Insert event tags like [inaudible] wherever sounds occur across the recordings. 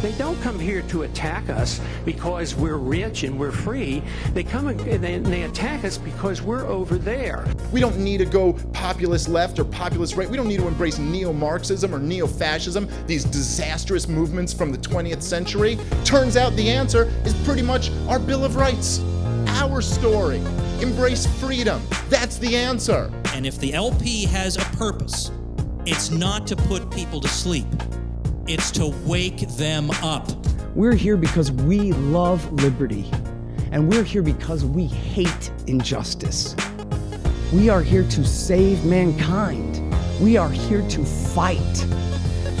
They don't come here to attack us because we're rich and we're free. They come and they, they attack us because we're over there. We don't need to go populist left or populist right. We don't need to embrace neo Marxism or neo fascism, these disastrous movements from the 20th century. Turns out the answer is pretty much our Bill of Rights. Our story. Embrace freedom. That's the answer. And if the LP has a purpose, it's not to put people to sleep, it's to wake them up. We're here because we love liberty, and we're here because we hate injustice. We are here to save mankind. We are here to fight.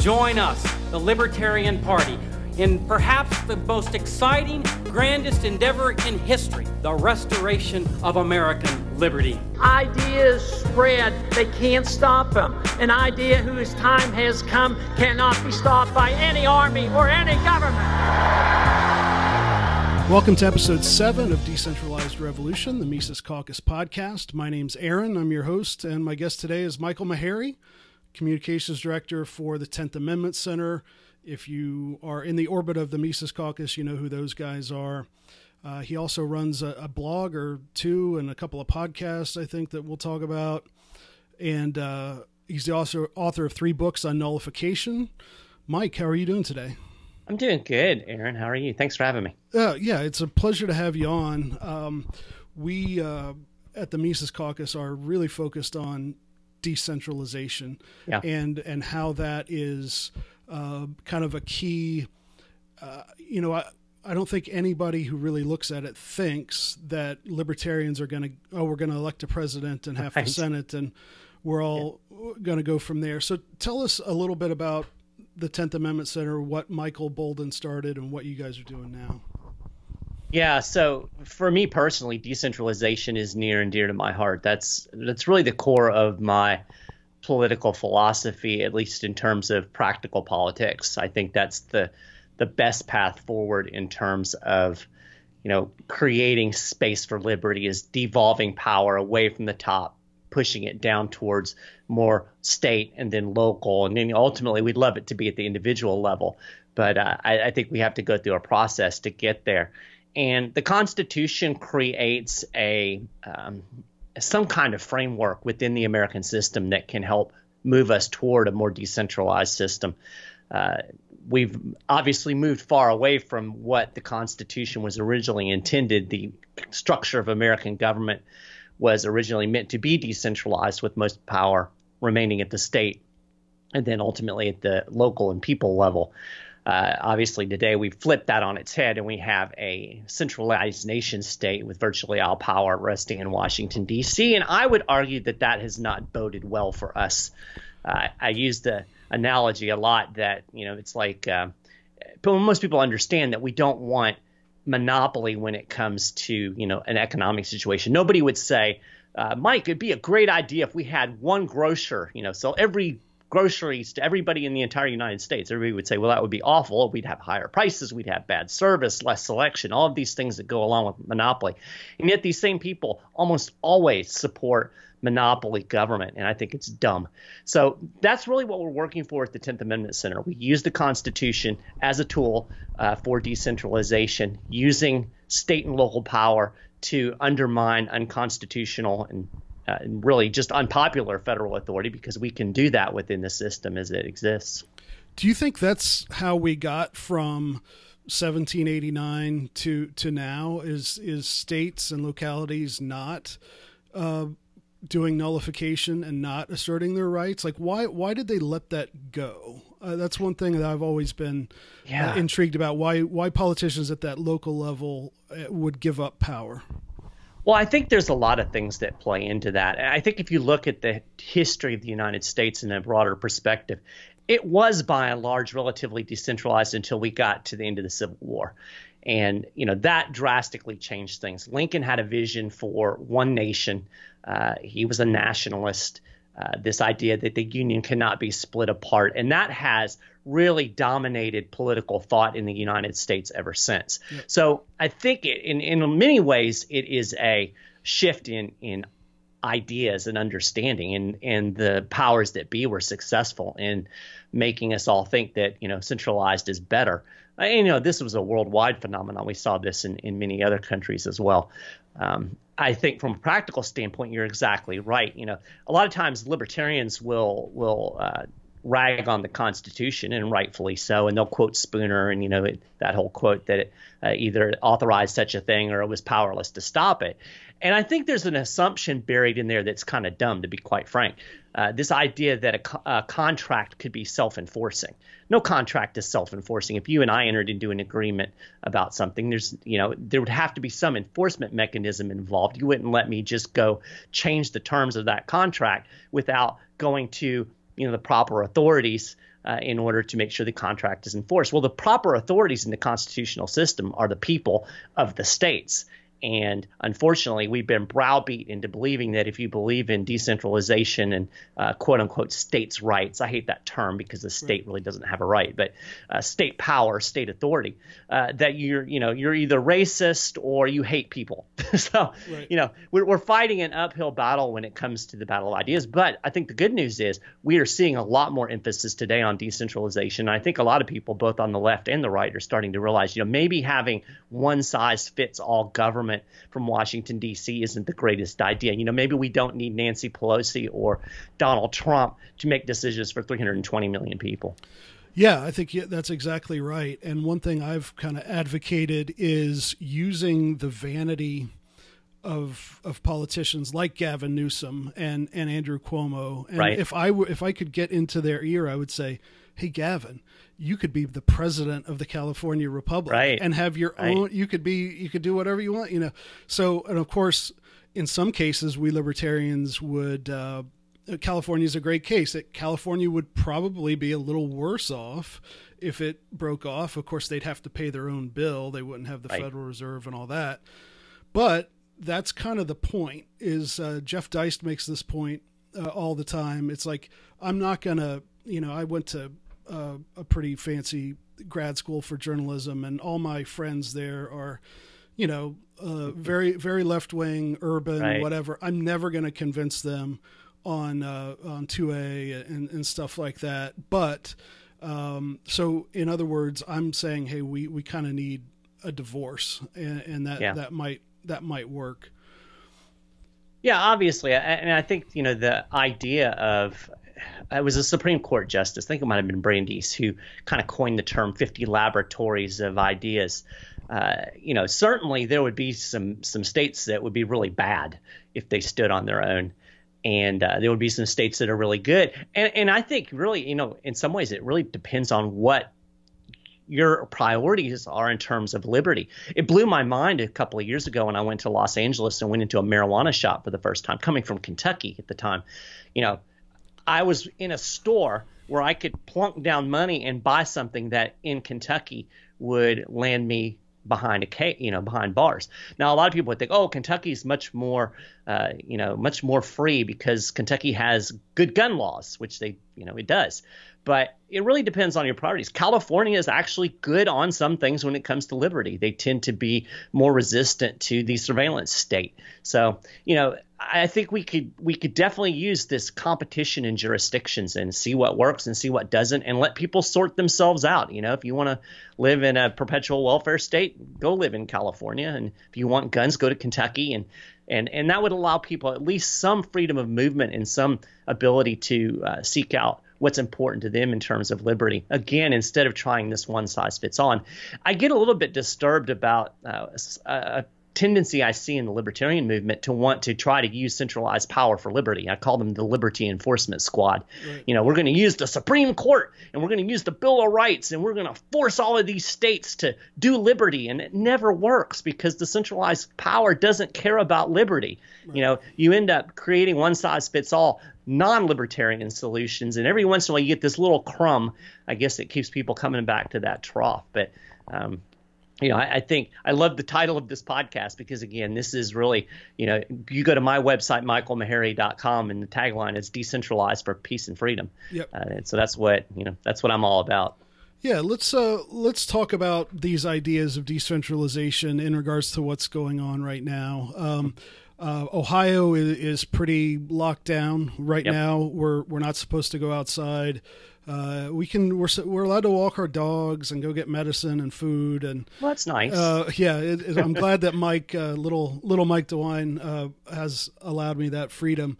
Join us, the Libertarian Party, in perhaps the most exciting, grandest endeavor in history the restoration of American liberty. Ideas spread, they can't stop them. An idea whose time has come cannot be stopped by any army or any government. Welcome to episode seven of Decentralized Revolution, the Mises Caucus podcast. My name's Aaron. I'm your host, and my guest today is Michael Maharrey, Communications Director for the 10th Amendment Center if you are in the orbit of the Mises Caucus, you know who those guys are. Uh, he also runs a, a, blog or two and a couple of podcasts, I think, that we'll talk about. And uh, he's the also author of three books on nullification. Mike, how are you doing today? I'm doing good, Aaron. How are you? Thanks for having me. Uh, yeah, it's a pleasure to have you on. Um, we uh, at the Mises Caucus are really focused on decentralization yeah. and and how that is uh, kind of a key. Uh, you know, I, I don't think anybody who really looks at it thinks that libertarians are going to, oh, we're going to elect a president and half right. the Senate and we're all yeah. going to go from there. So tell us a little bit about the 10th Amendment Center, what Michael Boldin started, and what you guys are doing now. Yeah, so for me personally, decentralization is near and dear to my heart. That's that's really the core of my political philosophy, at least in terms of practical politics. I think that's the the best path forward in terms of you know creating space for liberty is devolving power away from the top pushing it down towards more state and then local and then ultimately we'd love it to be at the individual level but uh, I, I, think we have to go through a process to get there and the constitution creates a um, some kind of framework within the American system that can help move us toward a more decentralized system. Uh, we've obviously moved far away from what the Constitution was originally intended. The structure of American government was originally meant to be decentralized, with most power remaining at the state and then ultimately at the local and people level. Uh, obviously, today we've flipped that on its head and we have a centralized nation state with virtually all power resting in Washington, D.C. And I would argue that that has not boded well for us. Uh, I use the analogy a lot that, you know, it's like uh, most people understand that we don't want monopoly when it comes to, you know, an economic situation. Nobody would say, uh, Mike, it'd be a great idea if we had one grocer, you know, so every groceries to everybody in the entire United States. Everybody would say, well, that would be awful. We'd have higher prices, we'd have bad service, less selection, all of these things that go along with monopoly. And yet these same people almost always support monopoly government, and I think it's dumb. So that's really what we're working for at the 10th Amendment Center. We use the Constitution as a tool uh, for decentralization, using state and local power to undermine unconstitutional and uh, really just unpopular federal authority because we can do that within the system as it exists. Do you think that's how we got from 1789 to to now? Is is states and localities not uh, doing nullification and not asserting their rights? Like why why did they let that go? Uh, that's one thing that I've always been uh, yeah. uh, intrigued about. Why why politicians at that local level uh, would give up power? Well, I think there's a lot of things that play into that. I think if you look at the history of the United States in a broader perspective, it was by and large relatively decentralized until we got to the end of the Civil War. And, you know, that drastically changed things. Lincoln had a vision for one nation. Uh, he was a nationalist. Uh, this idea that the Union cannot be split apart. And that has really dominated political thought in the United States ever since. Yep. So I think it, in, in many ways it is a shift in, in ideas and understanding and, and the powers that be were successful in making us all think that, you know, centralized is better. and, you know, this was a worldwide phenomenon. We saw this in, in many other countries as well. Um, I think from a practical standpoint, you're exactly right. You know, a lot of times libertarians will will uh, rag on the Constitution, and rightfully so. And they'll quote Spooner and you know it, that whole quote that it uh, either authorized such a thing or it was powerless to stop it. And I think there's an assumption buried in there that's kind of dumb, to be quite frank. Uh, this idea that a, co- a, contract could be self-enforcing. No contract is self-enforcing. If you and I entered into an agreement about something, there's you know there would have to be some enforcement mechanism involved. You wouldn't let me just go change the terms of that contract without going to you know the proper authorities uh, in order to make sure the contract is enforced. Well, the proper authorities in the constitutional system are the people of the states. And unfortunately, we've been browbeat into believing that if you believe in decentralization and uh, quote unquote states' rights, I hate that term because the state really doesn't have a right, but uh, state power, state authority, uh, that you're you know you're either racist or you hate people. [laughs] so right. you know we're, we're fighting an uphill battle when it comes to the battle of ideas. But I think the good news is we are seeing a lot more emphasis today on decentralization. I think a lot of people, both on the left and the right, are starting to realize you know maybe having one size fits all government government from Washington, D.C. isn't the greatest idea. You know, maybe we don't need Nancy Pelosi or Donald Trump to make decisions for 320 million people. Yeah, I think that's exactly right. And one thing I've kind of advocated is using the vanity of of politicians like Gavin Newsom and and Andrew Cuomo. And right. if I were if I could get into their ear, I would say, "Hey, Gavin, you could be the president of the California Republic right. and have your right. own you could be you could do whatever you want you know so and of course in some cases we libertarians would uh, California is a great case that California would probably be a little worse off if it broke off of course they'd have to pay their own bill they wouldn't have the right. Federal Reserve and all that but that's kind of the point is uh, Jeff Deist makes this point uh, all the time it's like I'm not gonna you know I went to uh, a pretty fancy grad school for journalism, and all my friends there are, you know, uh, very very left wing, urban, right. whatever. I'm never going to convince them on uh, on two A and, and stuff like that. But um, so, in other words, I'm saying, hey, we we kind of need a divorce, and, and that yeah. that might that might work. Yeah, obviously, and I think you know the idea of it was a Supreme Court justice, I think it might have been Brandeis, who kind of coined the term 50 laboratories of ideas. Uh, you know, certainly there would be some some states that would be really bad if they stood on their own, and uh, there would be some states that are really good. And and I think really, you know, in some ways, it really depends on what your priorities are in terms of liberty. It blew my mind a couple of years ago when I went to Los Angeles and went into a marijuana shop for the first time, coming from Kentucky at the time. You know, I was in a store where I could plunk down money and buy something that in Kentucky would land me behind a you know, behind bars. Now, a lot of people would think, oh, Kentucky is much more, uh, you know, much more free because Kentucky has good gun laws, which they, you know, it does but it really depends on your priorities. California is actually good on some things when it comes to liberty. They tend to be more resistant to the surveillance state. So, you know, I think we could we could definitely use this competition in jurisdictions and see what works and see what doesn't and let people sort themselves out. You know, if you want to live in a perpetual welfare state, go live in California and if you want guns, go to Kentucky and and and that would allow people at least some freedom of movement and some ability to uh, seek out what's important to them in terms of liberty. Again, instead of trying this one size fits all, I get a little bit disturbed about uh, a tendency I see in the libertarian movement to want to try to use centralized power for liberty. I call them the Liberty Enforcement Squad. Right. You know, we're going to use the Supreme Court and we're going to use the Bill of Rights and we're going to force all of these states to do liberty. And it never works because the centralized power doesn't care about liberty. Right. You know, you end up creating one size fits all non-libertarian solutions and every once in a while you get this little crumb i guess it keeps people coming back to that trough but um, you know, I, I, think I love the title of this podcast because again, this is really, you know, you go to my website, michaelmaharrey.com and the tagline is decentralized for peace and freedom. Yep. Uh, and so that's what, you know, that's what I'm all about. Yeah, let's uh, let's talk about these ideas of decentralization in regards to what's going on right now. Um, Uh, Ohio is, is, pretty locked down right yep. now. We're we're not supposed to go outside. Uh, we can we're we're allowed to walk our dogs and go get medicine and food and well, that's nice. Uh, yeah, it, it, I'm glad that Mike, uh, little little Mike DeWine, uh, has allowed me that freedom.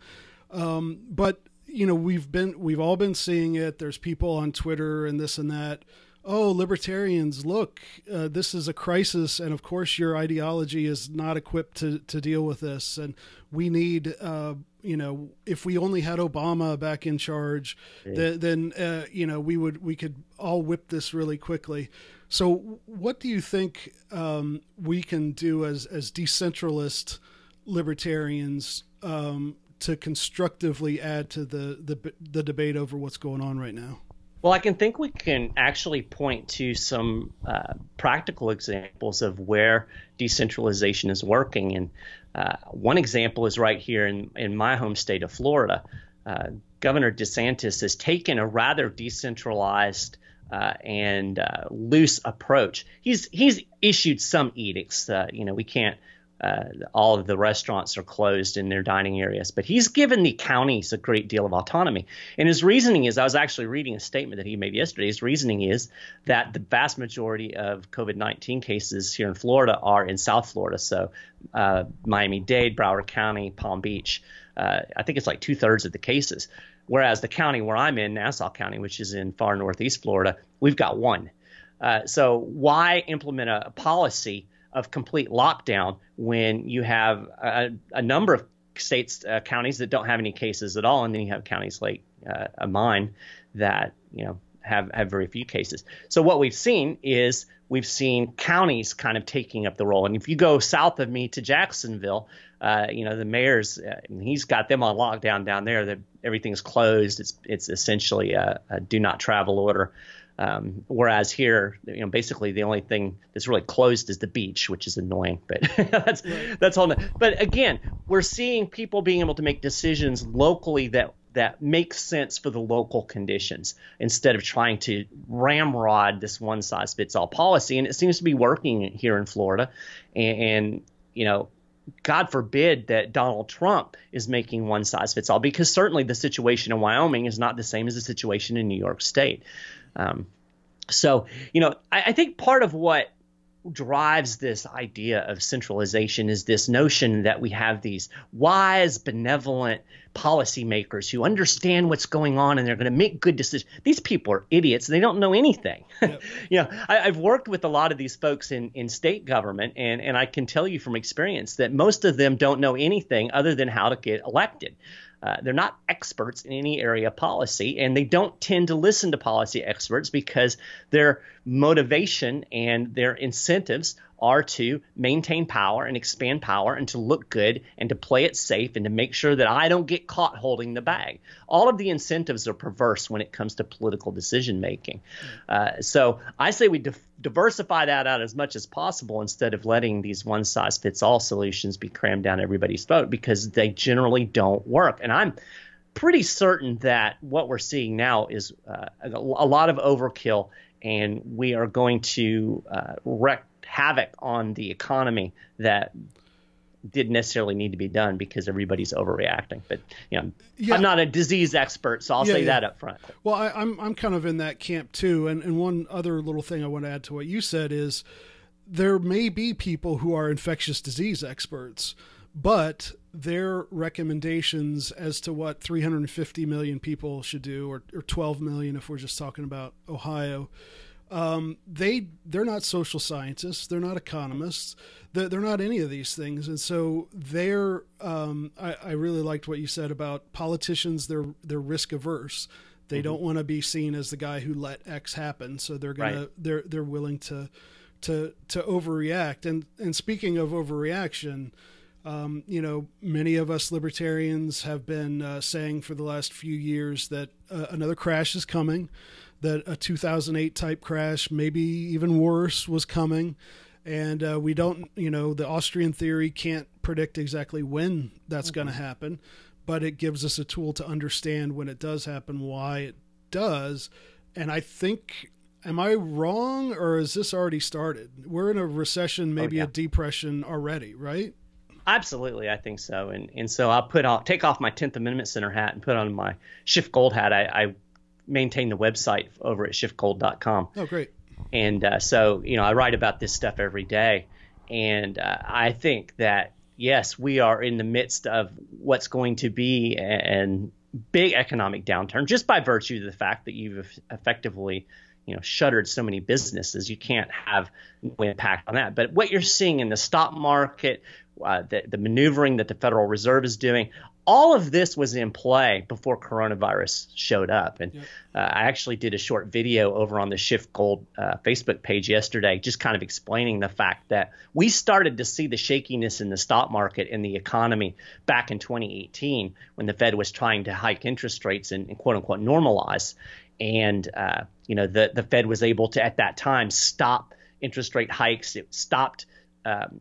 Um, but you know, we've been we've all been seeing it. There's people on Twitter and this and that oh, libertarians, look, uh, this is a crisis, and of course your ideology is not equipped to, to deal with this, and we need, uh, you know, if we only had Obama back in charge, yeah. th- then uh, you know we would we could all whip this really quickly. So, what do you think um, we can do as as decentralist libertarians um, to constructively add to the, the the debate over what's going on right now? Well, I can think we can actually point to some uh, practical examples of where decentralization is working. And uh, one example is right here in, in my home state of Florida. Uh, Governor DeSantis has taken a rather decentralized uh, and uh, loose approach. He's he's issued some edicts. Uh, you know, we can't uh, all of the restaurants are closed in their dining areas. But he's given the counties a great deal of autonomy. And his reasoning is I was actually reading a statement that he made yesterday. His reasoning is that the vast majority of COVID 19 cases here in Florida are in South Florida. So uh, Miami Dade, Broward County, Palm Beach. Uh, I think it's like two thirds of the cases. Whereas the county where I'm in, Nassau County, which is in far northeast Florida, we've got one. Uh, so why implement a, a policy? Of complete lockdown when you have a, a number of states, uh, counties that don't have any cases at all, and then you have counties like uh, mine that you know have have very few cases. So what we've seen is we've seen counties kind of taking up the role. And if you go south of me to Jacksonville, uh, you know the mayor's uh, he's got them on lockdown down there. That everything's closed. It's it's essentially a, a do not travel order. Um, whereas here, you know, basically the only thing that's really closed is the beach, which is annoying. But [laughs] that's right. that's all. But again, we're seeing people being able to make decisions locally that that make sense for the local conditions instead of trying to ramrod this one size fits all policy. And it seems to be working here in Florida. And, and you know, God forbid that Donald Trump is making one size fits all, because certainly the situation in Wyoming is not the same as the situation in New York State. Um, so, you know, I, I think part of what drives this idea of centralization is this notion that we have these wise, benevolent policymakers who understand what's going on and they're going to make good decisions. These people are idiots. They don't know anything. [laughs] Yep. you know, I, have worked with a lot of these folks in, in state government, and, and I can tell you from experience that most of them don't know anything other than how to get elected. Uh, they're not experts in any area of policy, and they don't tend to listen to policy experts because their motivation and their incentives are to maintain power and expand power and to look good and to play it safe and to make sure that I don't get caught holding the bag. All of the incentives are perverse when it comes to political decision making. Uh, so I say we diversify that out as much as possible instead of letting these one size fits all solutions be crammed down everybody's throat because they generally don't work. And I'm pretty certain that what we're seeing now is uh, a, a, lot of overkill and we are going to uh, wreck havoc on the economy that didn't necessarily need to be done because everybody's overreacting. But you know, yeah. I'm not a disease expert, so I'll yeah, say yeah. that up front. Well, I, am I'm, I'm kind of in that camp too. And and one other little thing I want to add to what you said is there may be people who are infectious disease experts, but their recommendations as to what 350 million people should do, or, or 12 million if we're just talking about Ohio um, they they're not social scientists, they're not economists, they're, they're not any of these things, and so they're. Um, I, I, really liked what you said about politicians. They're they're risk averse. They mm-hmm. don't want to be seen as the guy who let X happen, so they're gonna right. they're they're willing to to to overreact. And and speaking of overreaction. Um, you know, many of us libertarians have been uh, saying for the last few years that uh, another crash is coming that a 2008 type crash, maybe even worse, was coming. And uh, we don't, you know, the Austrian theory can't predict exactly when that's mm-hmm. going to happen, but it gives us a tool to understand when it does happen, why it does. And I think, am I wrong or is this already started? We're in a recession, maybe oh, yeah. a depression already, right? Absolutely, I think so. And and so I'll put off take off my Tenth Amendment Center hat and put on my Schiff-Gold hat. I, I maintain the website over at schiffgold.com. Oh, great. And uh, so you know I write about this stuff every day, and uh, I think that yes, we are in the midst of what's going to be a big economic downturn just by virtue of the fact that you've effectively you know shuttered so many businesses you can't have no impact on that but what you're seeing in the stock market uh, the, the maneuvering that the federal reserve is doing all of this was in play before coronavirus showed up. And yep. uh, I actually did a short video over on the SchiffGold uh, Facebook page yesterday, just kind of explaining the fact that we started to see the shakiness in the stock market and the economy back in 2018 when the Fed was trying to hike interest rates and, and quote unquote normalize. And, uh, you know, the, the Fed was able to, at that time, stop interest rate hikes. It stopped um,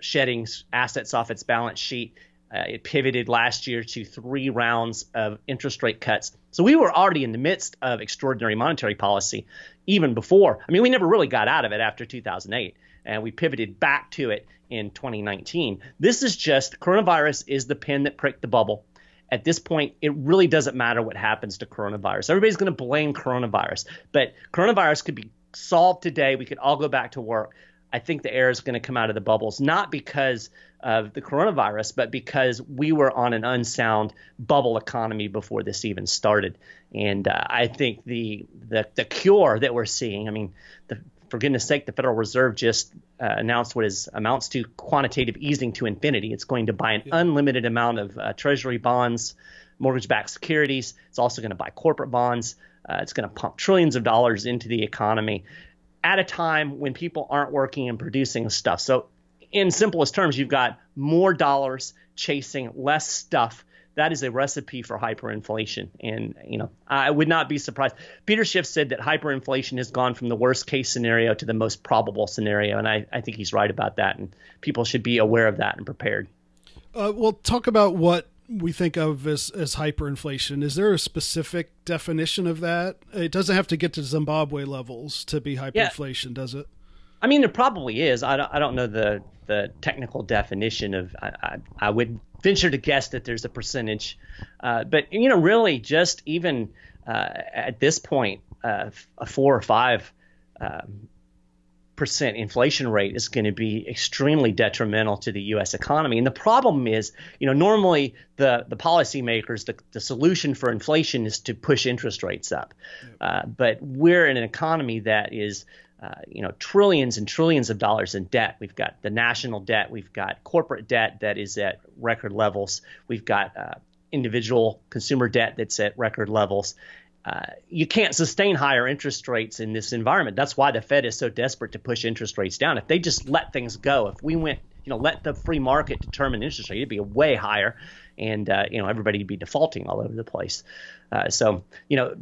shedding assets off its balance sheet uh, it pivoted last year to three rounds of interest rate cuts. So we were already in the midst of extraordinary monetary policy even before. I mean, we never really got out of it after 2008, and we pivoted back to it in 2019. This is just coronavirus is the pin that pricked the bubble. At this point, it really doesn't matter what happens to coronavirus. Everybody's going to blame coronavirus, but coronavirus could be solved today. We could all go back to work. I think the air is going to come out of the bubbles, not because of the coronavirus, but because we were on an unsound bubble economy before this even started. And uh, I think the, the the cure that we're seeing, I mean, the, for goodness sake, the Federal Reserve just uh, announced what is amounts to quantitative easing to infinity. It's going to buy an unlimited amount of uh, Treasury bonds, mortgage-backed securities. It's also going to buy corporate bonds. Uh, it's going to pump trillions of dollars into the economy at a time when people aren't working and producing stuff. So, in simplest terms, you've got more dollars chasing less stuff. That is a recipe for hyperinflation. And, you know, I would not be surprised. Peter Schiff said that hyperinflation has gone from the worst case scenario to the most probable scenario. And I, I think he's right about that. And people should be aware of that and prepared. Uh, well, talk about what we think of as, as hyperinflation. Is there a specific definition of that? It doesn't have to get to Zimbabwe levels to be hyperinflation, yeah. does it? I mean, there probably is. I don't, I don't know the, the technical definition of. I, I, I would venture to guess that there's a percentage, uh, but you know, really, just even uh, at this point, uh, a four or five um, percent inflation rate is going to be extremely detrimental to the U.S. economy. And the problem is, you know, normally the the policymakers, the, the solution for inflation is to push interest rates up, uh, but we're in an economy that is. Uh, you know, trillions and trillions of dollars in debt. We've got the national debt. We've got corporate debt that is at record levels. We've got uh, individual consumer debt that's at record levels. You can't sustain higher interest rates in this environment. That's why the Fed is so desperate to push interest rates down. If they just let things go, if we went, you know, let the free market determine interest rate, it'd be way higher, and uh, you know everybody'd be defaulting all over the place. Uh, so you know,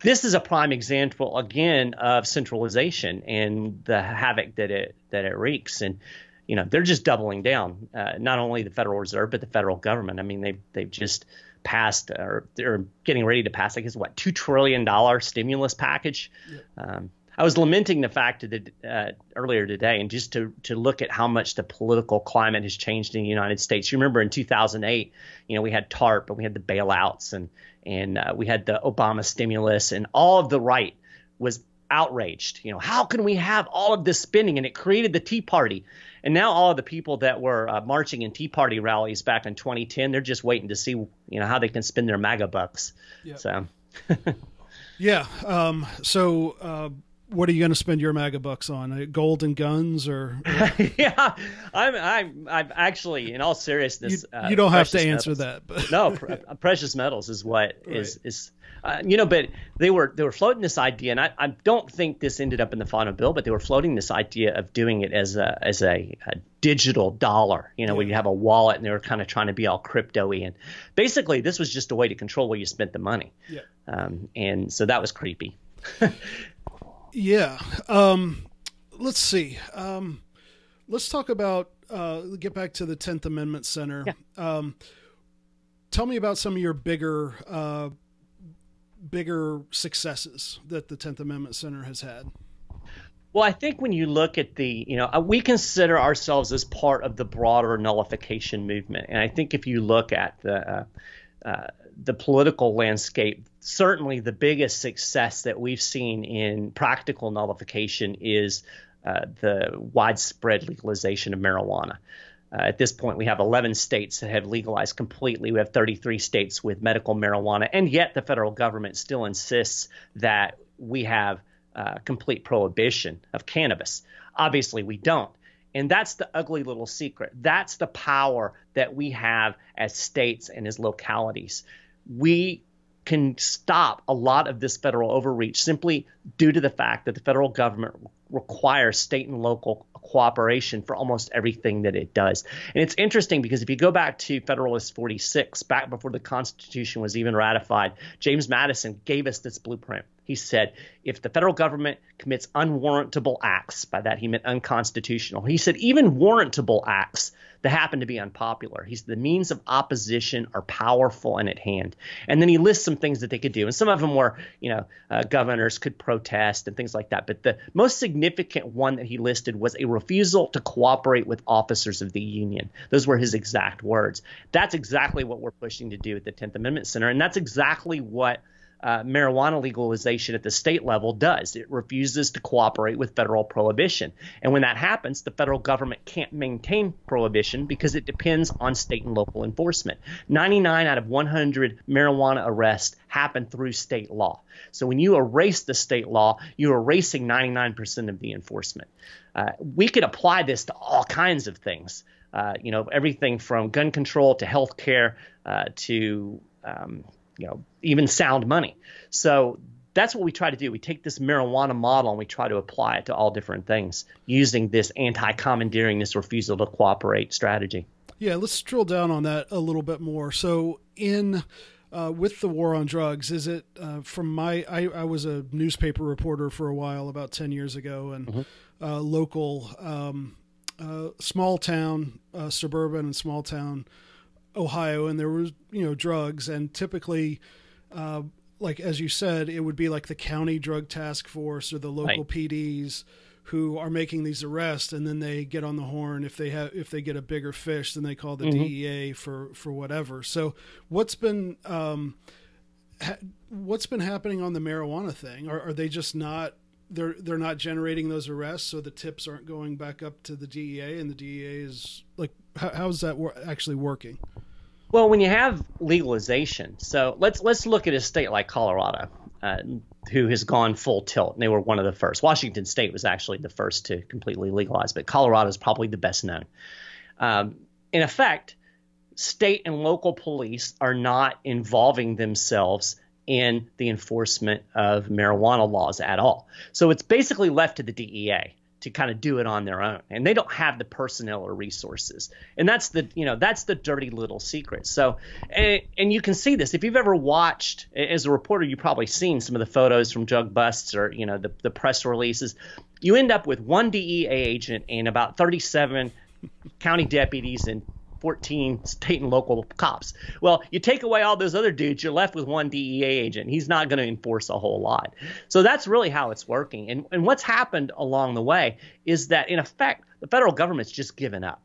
this is a prime example again of centralization and the havoc that it that it wreaks. And you know, they're just doubling down. Uh, not only the Federal Reserve, but the federal government. I mean, they they've just passed or they're getting ready to pass, I guess, what two trillion dollar stimulus package. Um, I was lamenting the fact that uh, earlier today, and just to to look at how much the political climate has changed in the United States. You remember in 2008, you know, we had TARP and we had the bailouts and and uh, we had the Obama stimulus, and all of the right was outraged. You know, how can we have all of this spending? And it created the Tea Party. And now all of the people that were uh, marching in Tea Party rallies back in 2010, they're just waiting to see, you know, how they can spend their MAGA bucks. Yep. So. [laughs] yeah. Um, so. Uh, what are you going to spend your MAGA bucks on? Uh, gold and guns, or, or... [laughs] yeah, I'm, I'm, I'm actually, in all seriousness, you, you don't uh, have to answer metals. that. But no, [laughs] precious metals is what right. is is uh, you know, but they were they were floating this idea, and I, I don't think this ended up in the final bill, but they were floating this idea of doing it as a as a, a digital dollar, you know, yeah. where you have a wallet, and they were kind of trying to be all crypto-y, and basically this was just a way to control where you spent the money. Yeah. Um, and so that was creepy. [laughs] yeah. Um, let's see. Um, let's talk about uh, get back to the Tenth Amendment Center. Yeah. Um, tell me about some of your bigger uh, bigger successes that the 10th Amendment Center has had? Well, I think when you look at the, you know, uh, we consider ourselves as part of the broader nullification movement, and I think if you look at the uh, uh, the political landscape, certainly the biggest success that we've seen in practical nullification is uh, the widespread legalization of marijuana. Uh, at this point, we have 11 states that have legalized completely. We have 33 states with medical marijuana, and yet the federal government still insists that we have uh, complete prohibition of cannabis. Obviously, we don't. And that's the ugly little secret. That's the power that we have as states and as localities. We can stop a lot of this federal overreach simply due to the fact that the federal government requires state and local cooperation for almost everything that it does. And it's interesting because if you go back to Federalist 46, back before the Constitution was even ratified, James Madison gave us this blueprint. He said, if the federal government commits unwarrantable acts, by that he meant unconstitutional, he said, even warrantable acts that happen to be unpopular. He's the means of opposition are powerful and at hand. And then he lists some things that they could do. And some of them were, you know, uh, governors could protest and things like that. But the most significant one that he listed was a refusal to cooperate with officers of the Union. Those were his exact words. That's exactly what we're pushing to do at the 10th Amendment Center. And that's exactly what uh, marijuana legalization at the state level does. It refuses to cooperate with federal prohibition. And when that happens, the federal government can't maintain prohibition because it depends on state and local enforcement. 99 out of 100 marijuana arrests happen through state law. So when you erase the state law, you're erasing 99% of the enforcement. Uh, we could apply this to all kinds of things. Uh, you know, everything from gun control to health care uh, to um, you know even sound money. So that's what we try to do. We take this marijuana model and we try to apply it to all different things using this anti-commandeering, this refusal to cooperate strategy. Yeah, let's drill down on that a little bit more. So in uh, with the war on drugs, is it uh, from my? I, I, was a newspaper reporter for a while, about ten years ago, and mm-hmm. uh, local, um, uh, small town, uh, suburban and small town Ohio, and there was you know drugs, and typically, uh, like as you said, it would be like the county drug task force or the local right. PDs who are making these arrests, and then they get on the horn if they have if they get a bigger fish, then they call the mm-hmm. DEA for for whatever. So what's been um, ha- what's been happening on the marijuana thing? Are, are they just not they're they're not generating those arrests, so the tips aren't going back up to the DEA, and the DEA is like, how, how's that wor- actually working? Well, when you have legalization, so let's let's look at a state like Colorado, uh, who has gone full tilt. And they were one of the first. Washington State was actually the first to completely legalize, but Colorado is probably the best known. Um, in effect, state and local police are not involving themselves in the enforcement of marijuana laws at all. So it's basically left to the DEA to kind of do it on their own and they don't have the personnel or resources. And that's the you know that's the dirty little secret. So and, and you can see this if you've ever watched as a reporter you've probably seen some of the photos from drug busts or you know the, the press releases. You end up with one dea agent and about 37 county deputies and 14 state and local cops. Well, you take away all those other dudes, you're left with one DEA agent. He's not going to enforce a whole lot. So that's really how it's working. And, and what's happened along the way is that, in effect, the federal government's just given up.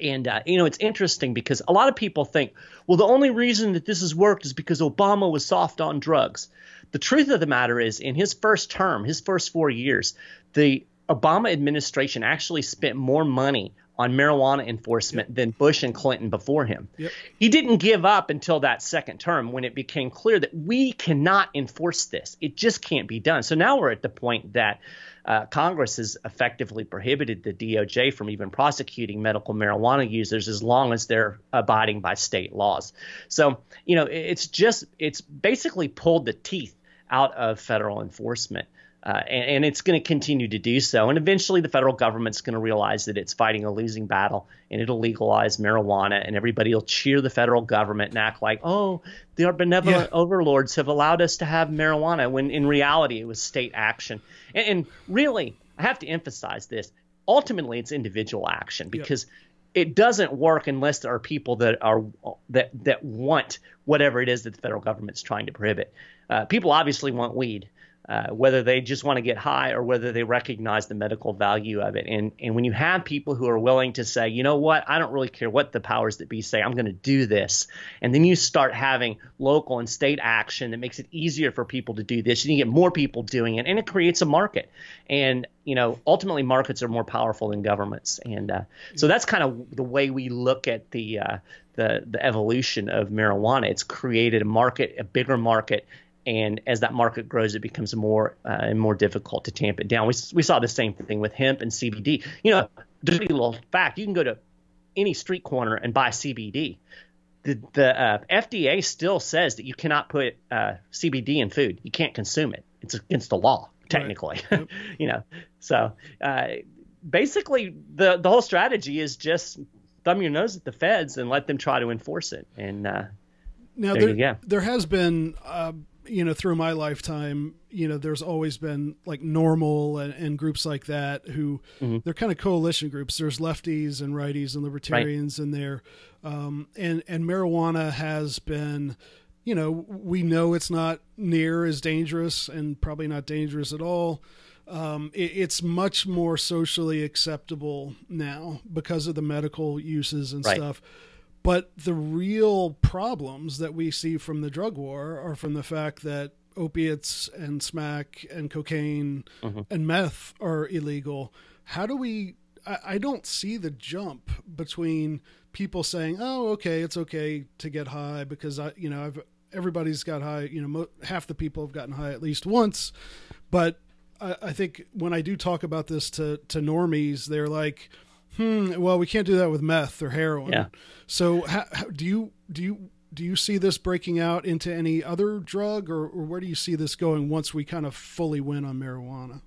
And, uh, you know, it's interesting because a lot of people think, well, the only reason that this has worked is because Obama was soft on drugs. The truth of the matter is, in his first term, his first four years, the Obama administration actually spent more money on marijuana enforcement yep. than Bush and Clinton before him. Yep. He didn't give up until that second term when it became clear that we cannot enforce this. It just can't be done. So now we're at the point that uh, Congress has effectively prohibited the DOJ from even prosecuting medical marijuana users as long as they're abiding by state laws. So, you know, it's just, it's basically pulled the teeth out of federal enforcement. Uh, and, and, it's going to continue to do so. And eventually, the federal government's going to realize that it's fighting a losing battle, and it'll legalize marijuana, and everybody will cheer the federal government and act like, oh, the benevolent yeah. overlords have allowed us to have marijuana, when in reality, it was state action. And, and really, I have to emphasize this. Ultimately, it's individual action because. It doesn't work unless there are people that are that that want whatever it is that the federal government's trying to prohibit. Uh, people obviously want weed, uh, whether they just want to get high or whether they recognize the medical value of it. And and when you have people who are willing to say, you know what, I don't really care what the powers that be say, I'm going to do this, and then you start having local and state action that makes it easier for people to do this, and you get more people doing it, and it creates a market. And you know, ultimately, markets are more powerful than governments, and uh, so that's kind of the way we look at the. Uh, the, the evolution of marijuana. It's created a market, a bigger market, and as that market grows, it becomes more uh, and more difficult to tamp it down. We, we saw the same thing with hemp and CBD. You know, just a little fact: you can go to any street corner and buy CBD. The, the uh, FDA still says that you cannot put uh, CBD in food. You can't consume it. It's against the law, technically. Right. [laughs] Yep. you know, so uh, basically, the the whole strategy is just thumb your nose at the feds and let them try to enforce it. And uh, now there, there, there, has been uh, you know, through my lifetime, you know, there's always been like NORML and, and groups like that who mm-hmm. they're kind of coalition groups. There's lefties and righties and libertarians right. in there. Um, and, and marijuana has been, you know, we know it's not near as dangerous and probably not dangerous at all. Um, it, it's much more socially acceptable now because of the medical uses and right. stuff. But the real problems that we see from the drug war are from the fact that opiates and smack and cocaine mm-hmm. and meth are illegal. How do we? I, I don't see the jump between people saying, "Oh, okay, it's okay to get high because I, you know, I've everybody's got high. You know, mo- half the people have gotten high at least once." But I, I think when I do talk about this to to normies, they're like, "Hmm, well, we can't do that with meth or heroin." Yeah. So, how, how, do you do you do you see this breaking out into any other drug, or, or where do you see this going once we kind of fully win on marijuana?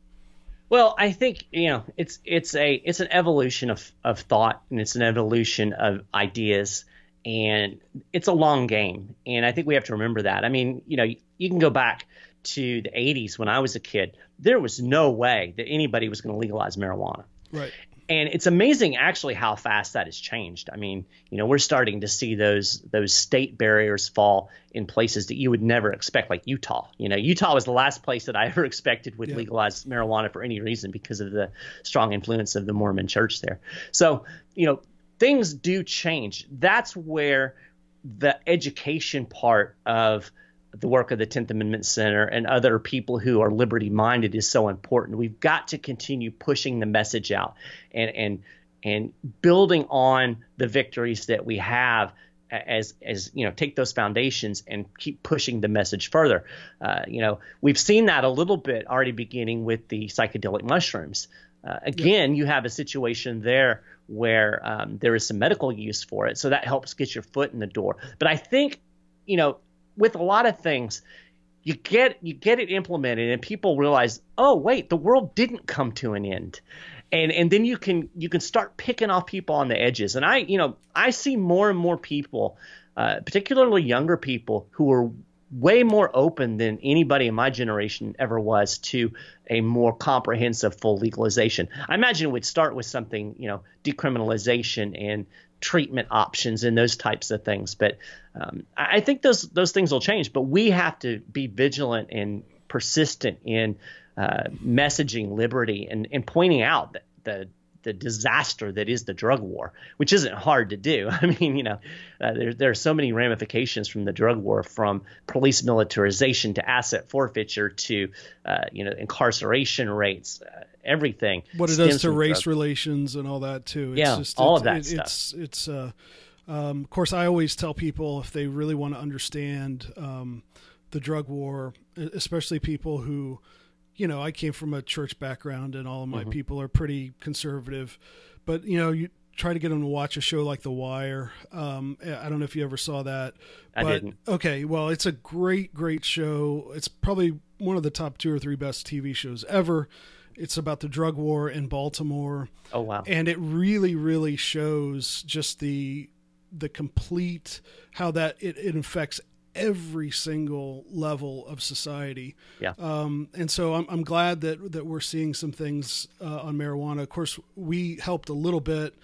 Well, I think you know it's it's a it's an evolution of of thought and it's an evolution of ideas and it's a long game and I think we have to remember that. I mean, you know, you can go back to the 80s when I was a kid. There was no way that anybody was going to legalize marijuana. Right and it's amazing actually how fast that has changed. I mean, you know, we're starting to see those those state barriers fall in places that you would never expect, like Utah. You know, Utah was the last place that I [laughs] ever expected would yeah. legalize marijuana for any reason because of the strong influence of the Mormon Church there. So, you know, things do change. That's where the education part of the work of the 10th Amendment Center and other people who are liberty minded is so important. We've got to continue pushing the message out and and and building on the victories that we have as as you know take those foundations and keep pushing the message further. Uh, you know we've seen that a little bit already beginning with the psychedelic mushrooms. Uh, again, you have a situation there where um, there is some medical use for it, so that helps get your foot in the door. But I think you know with a lot of things, you get you get it implemented and people realize, oh wait, the world didn't come to an end. And and then you can you can start picking off people on the edges. And I, you know, I see more and more people, uh, particularly younger people, who are way more open than anybody in my generation ever was to a more comprehensive full legalization. I imagine it would start with something, you know, decriminalization and treatment options and those types of things. But um, I think those those things will change. But we have to be vigilant and persistent in uh, messaging liberty and, and pointing out that the the disaster that is the drug war, which isn't hard to do. [laughs] I mean, you know, uh, there, there are so many ramifications from the drug war, from police militarization to asset forfeiture to, uh, you know, incarceration rates, uh, everything. What it does to race relations and all that too. It's yeah, just, all of that it, stuff. It's it's. Um, of course, I always tell people if they really want to understand um, the drug war, especially people who you know, I came from a church background and all of my mm-hmm. people are pretty conservative, but you know, you try to get them to watch a show like The Wire. Um, I don't know if you ever saw that. I didn't. Okay, well, it's a great, great show. It's probably one of the top two or three best TV shows ever. It's about the drug war in Baltimore. Oh wow! And it really, really shows just the the complete how that it, it affects every single level of society. Yeah. Um, and so I'm, I'm glad that that we're seeing some things uh, on marijuana. Of course, we helped a little bit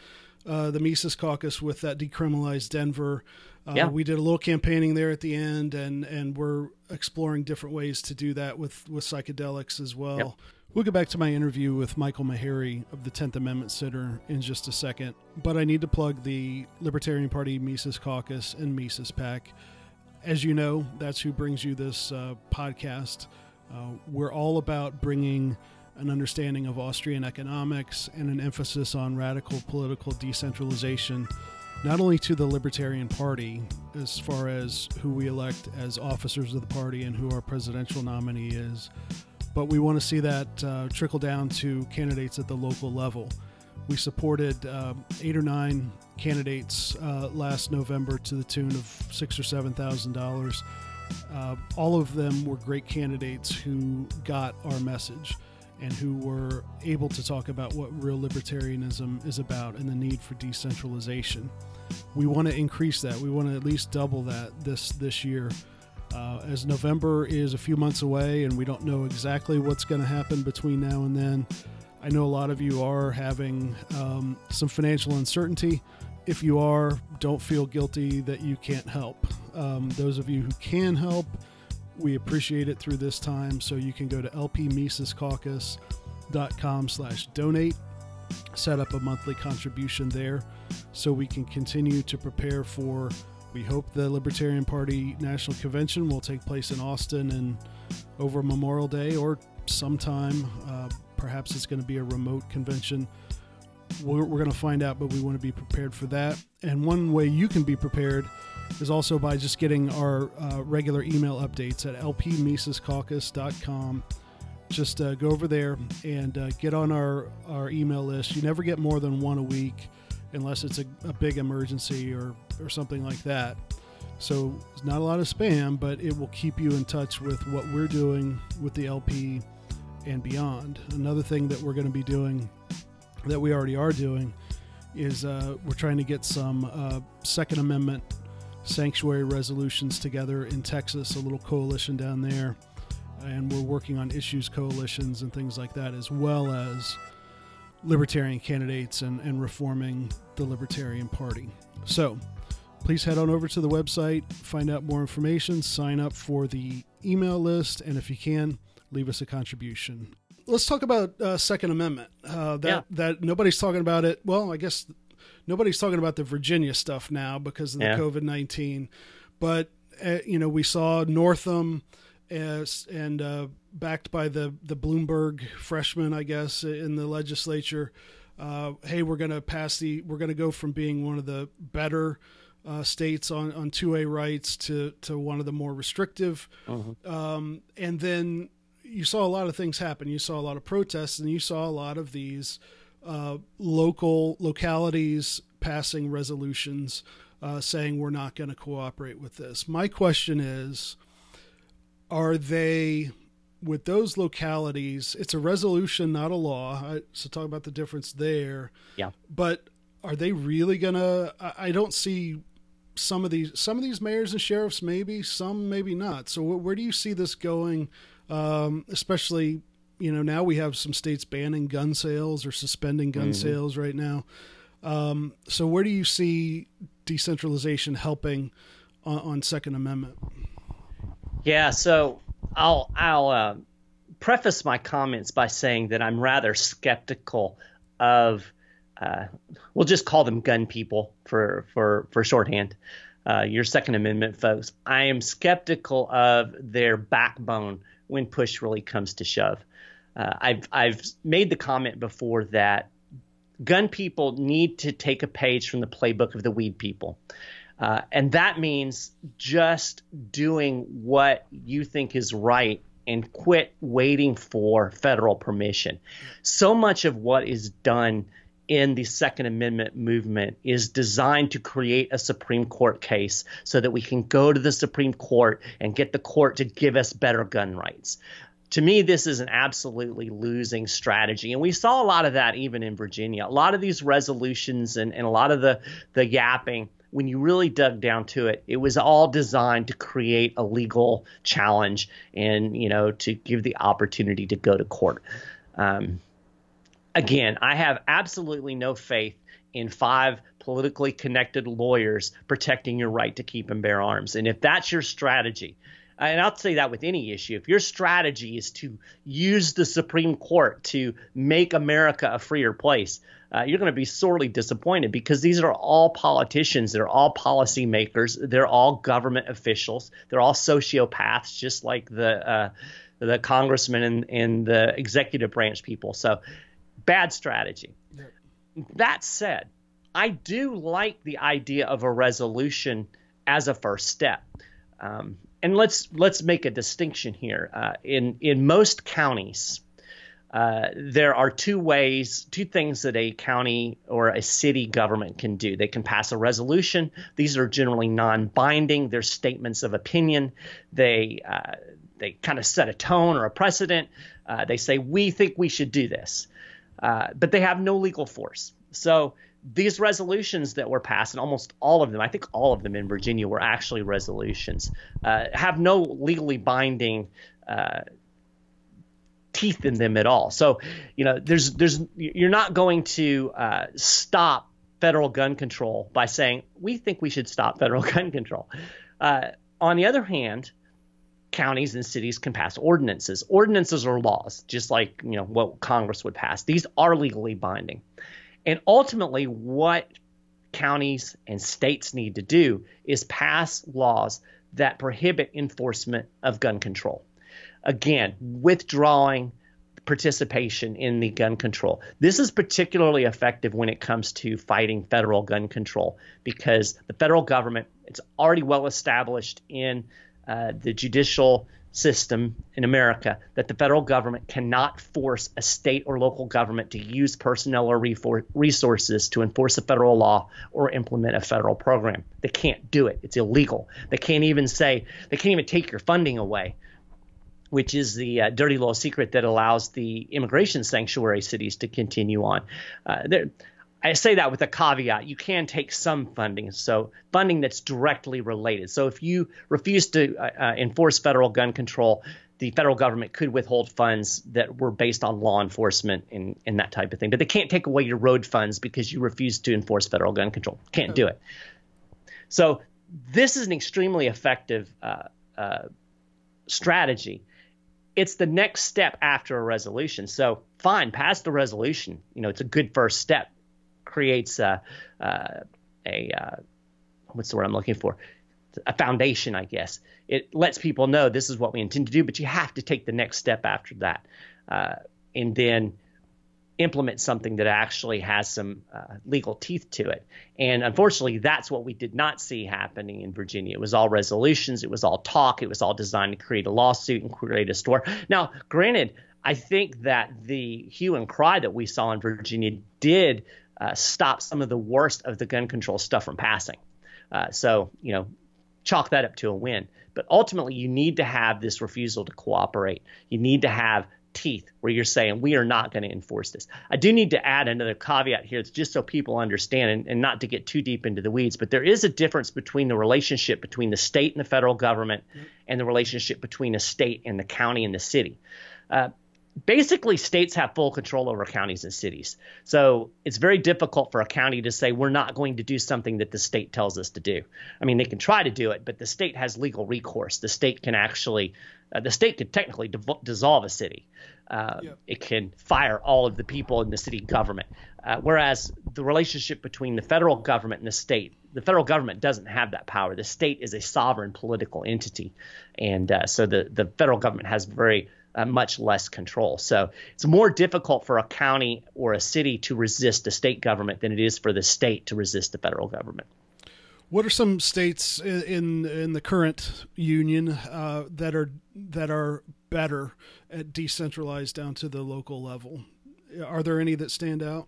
uh, the Mises Caucus with that decriminalized Denver. Uh, Yeah. We did a little campaigning there at the end, and and we're exploring different ways to do that with with psychedelics as well. Yep. We'll get back to my interview with Michael Maharrey of the 10th Amendment Center in just a second, but I need to plug the Libertarian Party Mises Caucus and Mises PAC. As you know, that's who brings you this uh, podcast. Uh, we're all about bringing an understanding of Austrian economics and an emphasis on radical political decentralization, not only to the Libertarian Party, as far as who we elect as officers of the party and who our presidential nominee is, but we want to see that uh, trickle down to candidates at the local level. We supported uh, eight or nine candidates uh, last November to the tune of six or seven thousand dollars. Uh, all of them were great candidates who got our message and who were able to talk about what real libertarianism is about and the need for decentralization. We want to increase that. We want to at least double that this this year. Uh, as November is a few months away and we don't know exactly what's going to happen between now and then, I know a lot of you are having um, some financial uncertainty. If you are, don't feel guilty that you can't help. Um, those of you who can help, we appreciate it through this time. So you can go to lpmisescaucus.com slash donate, set up a monthly contribution there so we can continue to prepare for we hope the Libertarian Party National Convention will take place in Austin and over Memorial Day or sometime. Uh, perhaps it's going to be a remote convention. We're, we're going to find out, but we want to be prepared for that. And one way you can be prepared is also by just getting our uh, regular email updates at lpmisescaucus.com. Just uh, go over there and uh, get on our, our email list. You never get more than one a week unless it's a, a big emergency or, or something like that. So it's not a lot of spam, but it will keep you in touch with what we're doing with the LP and beyond. Another thing that we're going to be doing that we already are doing is uh, we're trying to get some uh, Second Amendment sanctuary resolutions together in Texas, a little coalition down there. And we're working on issues coalitions and things like that, as well as libertarian candidates and, and reforming the Libertarian Party. So please head on over to the website, find out more information, sign up for the email list, and if you can, leave us a contribution. Let's talk about uh, Second Amendment. Uh, that Yeah. that nobody's talking about it. Well, I guess nobody's talking about the Virginia stuff now because of the Yeah. COVID nineteen. But uh, you know, we saw Northam as and uh, backed by the the Bloomberg freshman, I guess, in the legislature. Uh, hey, we're going to pass the. We're going to go from being one of the better uh, states on on two A rights to to one of the more restrictive. Um, and then you saw a lot of things happen. You saw a lot of protests, and you saw a lot of these uh, local localities passing resolutions uh, saying we're not going to cooperate with this. My question is are they with those localities it's a resolution not a law. I, so talk about the difference there. Yeah. but are they really gonna I, I don't see some of these some of these mayors and sheriffs maybe some maybe not. So wh- where do you see this going um, especially you know now we have some states banning gun sales or suspending gun sales right now. Um, so where do you see decentralization helping on, on second amendment Yeah, so I'll I'll uh, preface my comments by saying that I'm rather skeptical of uh, we'll just call them gun people for for for shorthand. Uh, your Second Amendment folks, I am skeptical of their backbone when push really comes to shove. Uh, I've I've made the comment before that gun people need to take a page from the playbook of the weed people. Uh, and that means just doing what you think is right and quit waiting for federal permission. So much of what is done in the Second Amendment movement is designed to create a Supreme Court case so that we can go to the Supreme Court and get the court to give us better gun rights to me, this is an absolutely losing strategy. And we saw a lot of that even in Virginia. A lot of these resolutions and, and a lot of the, the yapping, when you really dug down to it, it was all designed to create a legal challenge and, you know, to give the opportunity to go to court. Um, again, I have absolutely no faith in five politically connected lawyers protecting your right to keep and bear arms. And if that's your strategy, and I'll say that with any issue, if your strategy is to use the Supreme Court to make America a freer place, uh, you're going to be sorely disappointed because these are all politicians. They're all policymakers. They're all government officials. They're all sociopaths, just like the uh, the congressmen and, and the executive branch people. So, bad strategy. That said, I do like the idea of a resolution as a first step. Um, and let's let's make a distinction here. Uh, in in most counties, uh, there are two ways, two things that a county or a city government can do. They can pass a resolution. These are generally non-binding. They're statements of opinion. They uh, they kind of set a tone or a precedent. Uh, they say we think we should do this, uh, but they have no legal force. So these resolutions that were passed, and almost all of them, I think all of them in Virginia were actually resolutions, uh, have no legally binding uh, teeth in them at all. So, you know, there's there's you're not going to uh, stop federal gun control by saying we think we should stop federal [laughs] gun control. Uh, on the other hand, counties and cities can pass ordinances. Ordinances are laws, just like you know what Congress would pass. These are legally binding. And ultimately, what counties and states need to do is pass laws that prohibit enforcement of gun control. Again, withdrawing participation in the gun control. This is particularly effective when it comes to fighting federal gun control because the federal government, it's already well established in uh, the judicial system in America that the federal government cannot force a state or local government to use personnel or resources to enforce a federal law or implement a federal program. They can't do it. It's illegal. They can't even say, they can't even take your funding away, which is the uh, dirty little secret that allows the immigration sanctuary cities to continue on. Uh, I say that with a caveat. You can take some funding, so funding that's directly related. So if you refuse to uh, uh, enforce federal gun control, the federal government could withhold funds that were based on law enforcement and, and that type of thing. But they can't take away your road funds because you refuse to enforce federal gun control. Can't do it. So this is an extremely effective uh, uh, strategy. It's the next step after a resolution. So fine, pass the resolution. You know, it's a good first step creates a, uh, a uh, what's the word I'm looking for? A foundation, I guess. It lets people know this is what we intend to do, but you have to take the next step after that, uh, and then implement something that actually has some uh, legal teeth to it. And unfortunately, that's what we did not see happening in Virginia. It was all resolutions, it was all talk, it was all designed to create a lawsuit and create a store. Now, granted, I think that the hue and cry that we saw in Virginia did uh, stop some of the worst of the gun control stuff from passing. Uh, so, you know, chalk that up to a win. But ultimately, you need to have this refusal to cooperate. You need to have teeth where you're saying we are not going to enforce this. I do need to add another caveat here, it's just so people understand and, and, not to get too deep into the weeds, but there is a difference between the relationship between the state and the federal government mm-hmm. and the relationship between the state and the county and the city. Uh, basically states have full control over counties and cities. So it's very difficult for a county to say we're not going to do something that the state tells us to do. I mean, they can try to do it, but the state has legal recourse. The state can actually, uh, the state could technically dissolve a city. Uh. It can fire all of the people in the city government. Uh, whereas the relationship between the federal government and the state, the federal government doesn't have that power. The state is a sovereign political entity, and uh, so the the federal government has very uh, much less control. So it's more difficult for a county or a city to resist a state government than it is for the state to resist the federal government. What are some states in in the current union uh, that are that are better at decentralized down to the local level? Are there any that stand out?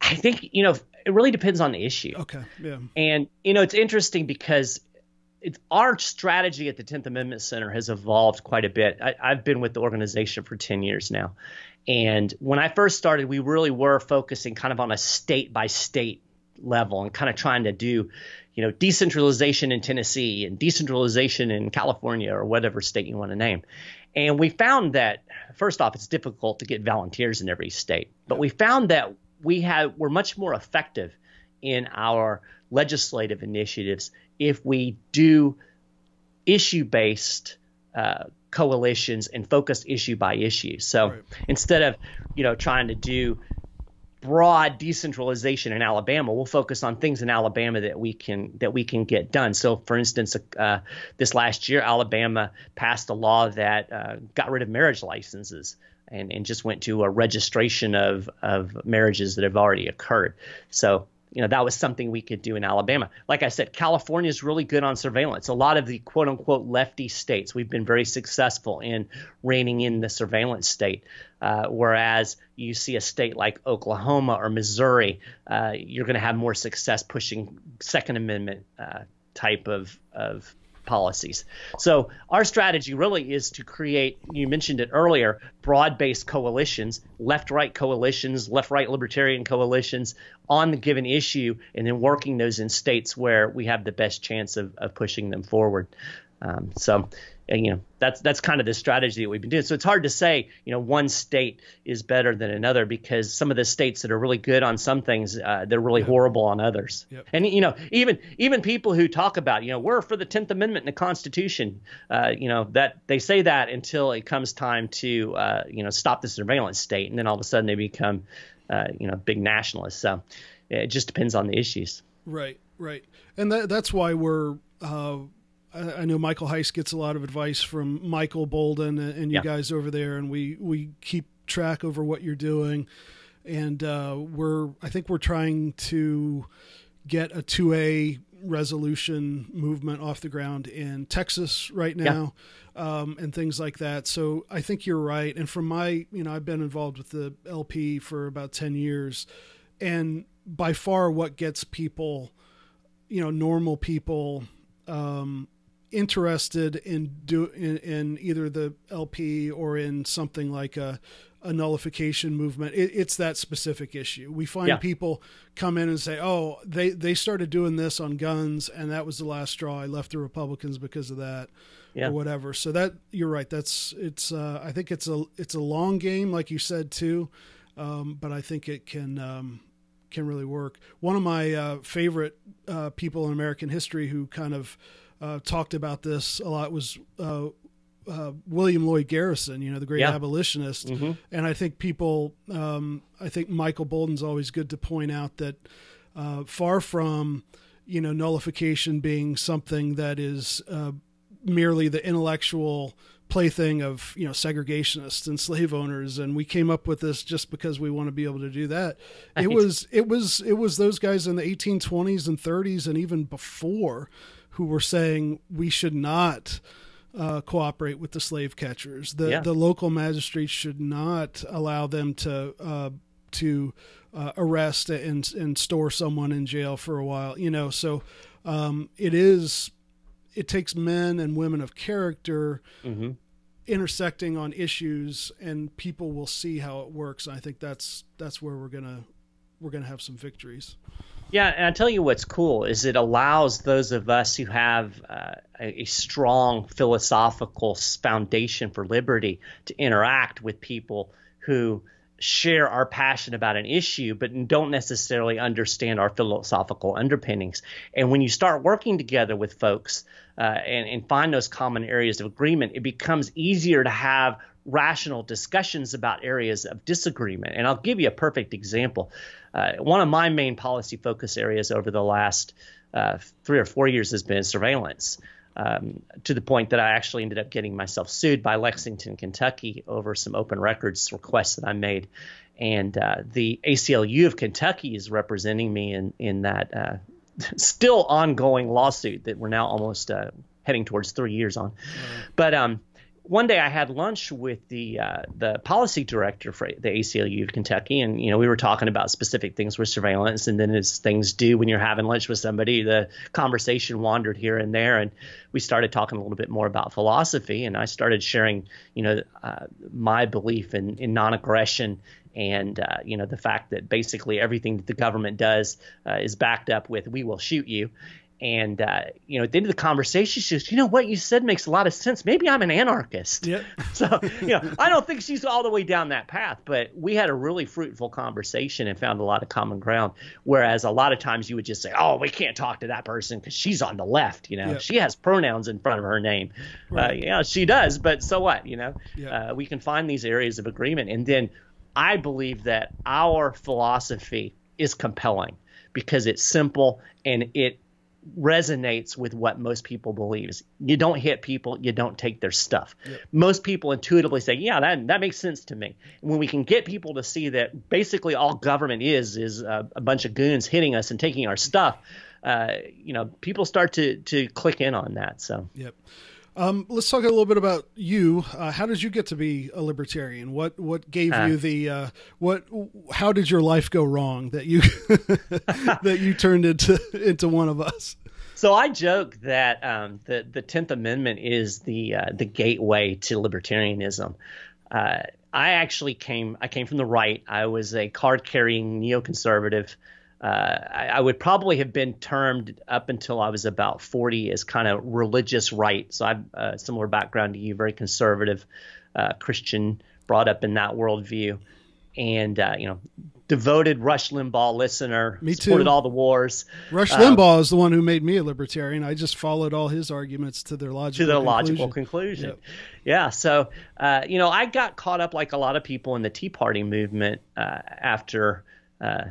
I think you know it really depends on the issue. Okay, yeah. And you know it's interesting because it's, our strategy at the 10th Amendment Center has evolved quite a bit. I, I've been with the organization for 10 years now. And when I first started, we really were focusing kind of on a state by state level and kind of trying to do, you know, decentralization in Tennessee and decentralization in California or whatever state you want to name. And we found that, first off, it's difficult to get volunteers in every state. But we found that we have we're much more effective in our legislative initiatives if we do issue based uh, coalitions and focus issue by issue. So right. instead of you know trying to do broad decentralization in Alabama, we'll focus on things in Alabama that we can that we can get done. So, for instance, uh, this last year, Alabama passed a law that uh, got rid of marriage licenses and, and just went to a registration of of marriages that have already occurred. So you know that was something we could do in Alabama. Like I said, California is really good on surveillance. A lot of the quote unquote lefty states, we've been very successful in reining in the surveillance state. Uh, whereas you see a state like Oklahoma or Missouri, uh, you're going to have more success pushing Second Amendment uh, type of of policies. So our strategy really is to create, you mentioned it earlier, broad-based coalitions, left-right coalitions, left-right libertarian coalitions on the given issue, and then working those in states where we have the best chance of, of pushing them forward. Um, so you know that's that's kind of the strategy that we've been doing. So it's hard to say you know one state is better than another because some of the states that are really good on some things uh, they're really yep. horrible on others. Yep. And you know even even people who talk about you know we're for the Tenth Amendment in the Constitution, uh, you know that they say that until it comes time to uh, you know stop the surveillance state, and then all of a sudden they become uh, you know big nationalists. So it just depends on the issues. Right, right, and that, that's why we're uh, I know Michael Heise gets a lot of advice from Michael Boldin and you yeah. guys over there, and we we keep track over what you're doing, and uh, we're I think we're trying to get a two A resolution movement off the ground in Texas right now, yeah. um, and things like that. So I think you're right. And from my you know I've been involved with the LP for about ten years, and by far what gets people, you know, normal people. Um, interested in do in, in, either the LP or in something like a, a nullification movement, it, it's that specific issue. We find yeah. people come in and say, "Oh, they they started doing this on guns, and that was the last straw. I left the Republicans because of that." Yeah. or whatever. So that you're right. That's it's. Uh, I think it's a it's a long game, like you said too, um, but I think it can um, can really work. One of my uh, favorite uh, people in American history who kind of uh, talked about this a lot was uh, uh, William Lloyd Garrison, you know, the great yeah. abolitionist. Mm-hmm. And I think people, um, I think Michael Boldin's always good to point out that uh, far from, you know, nullification being something that is uh, merely the intellectual plaything of you know segregationists and slave owners and we came up with this just because we want to be able to do that it was it was it was those guys in the 1820s and 30s and even before who were saying we should not uh, cooperate with the slave catchers. The yeah. the local magistrates should not allow them to uh, to uh, arrest and and store someone in jail for a while. You know, so um, it is it takes men and women of character. Mm-hmm. intersecting on issues and people will see how it works i think that's that's where we're gonna we're gonna have some victories yeah, and I tell you what's cool is it allows those of us who have uh, a, strong philosophical foundation for liberty to interact with people who share our passion about an issue but don't necessarily understand our philosophical underpinnings. And when you start working together with folks uh, and, and find those common areas of agreement, it becomes easier to have rational discussions about areas of disagreement. And I'll give you a perfect example. Uh, one of my main policy focus areas over the last uh, three or four years has been surveillance. Um, to the point that I actually ended up getting myself sued by Lexington, Kentucky, over some open records requests that I made, and uh, the ACLU of Kentucky is representing me in in that uh, [laughs] still ongoing lawsuit that we're now almost uh, heading towards three years on. Mm-hmm. But um, one day I had lunch with the uh, the policy director for the ACLU of Kentucky, and you know we were talking about specific things with surveillance, and then as things do when you're having lunch with somebody, the conversation wandered here and there, and we started talking a little bit more about philosophy, and I started sharing, you know, uh, my belief in, in non-aggression and uh, you know the fact that basically everything that the government does uh, is backed up with "we will shoot you," And uh, you know, at the end of the conversation, she says, "You know what you said makes a lot of sense. Maybe I'm an anarchist." Yep. [laughs] so you know, I don't think she's all the way down that path, but we had a really fruitful conversation and found a lot of common ground. Whereas a lot of times you would just say, "Oh, we can't talk to that person because she's on the left." You know, Yep. she has pronouns in front of her name. Uh, yeah, she does, but so what? You know, Yep. uh, we can find these areas of agreement, and then I believe that our philosophy is compelling because it's simple and it resonates with what most people believe. Is You don't hit people, you don't take their stuff. Most people intuitively say, "Yeah, that that makes sense to me." And when we can get people to see that basically all government is is a, a bunch of goons hitting us and taking our stuff, uh, you know, people start to to click in on that. So. Yep. Um, let's talk a little bit about you. Uh, how did you get to be a libertarian? What what gave Uh. you the uh, what? How did your life go wrong that you [laughs] that you turned into into one of us? So I joke that um, the the Tenth Amendment is the uh, the gateway to libertarianism. Uh, I actually came I came from the right. I was a card carrying neoconservative. Uh, I, I would probably have been termed up until I was about 40 as kind of religious right. So I've a similar background to you, very conservative, uh, Christian, brought up in that worldview, and uh, you know, devoted Rush Limbaugh listener. Me too. Supported all the wars. Rush Um, Limbaugh is the one who made me a libertarian. I just followed all his arguments to their logical to the conclusion. logical conclusion. Yep. Yeah. So, uh, you know, I got caught up like a lot of people in the Tea Party movement uh, after, uh,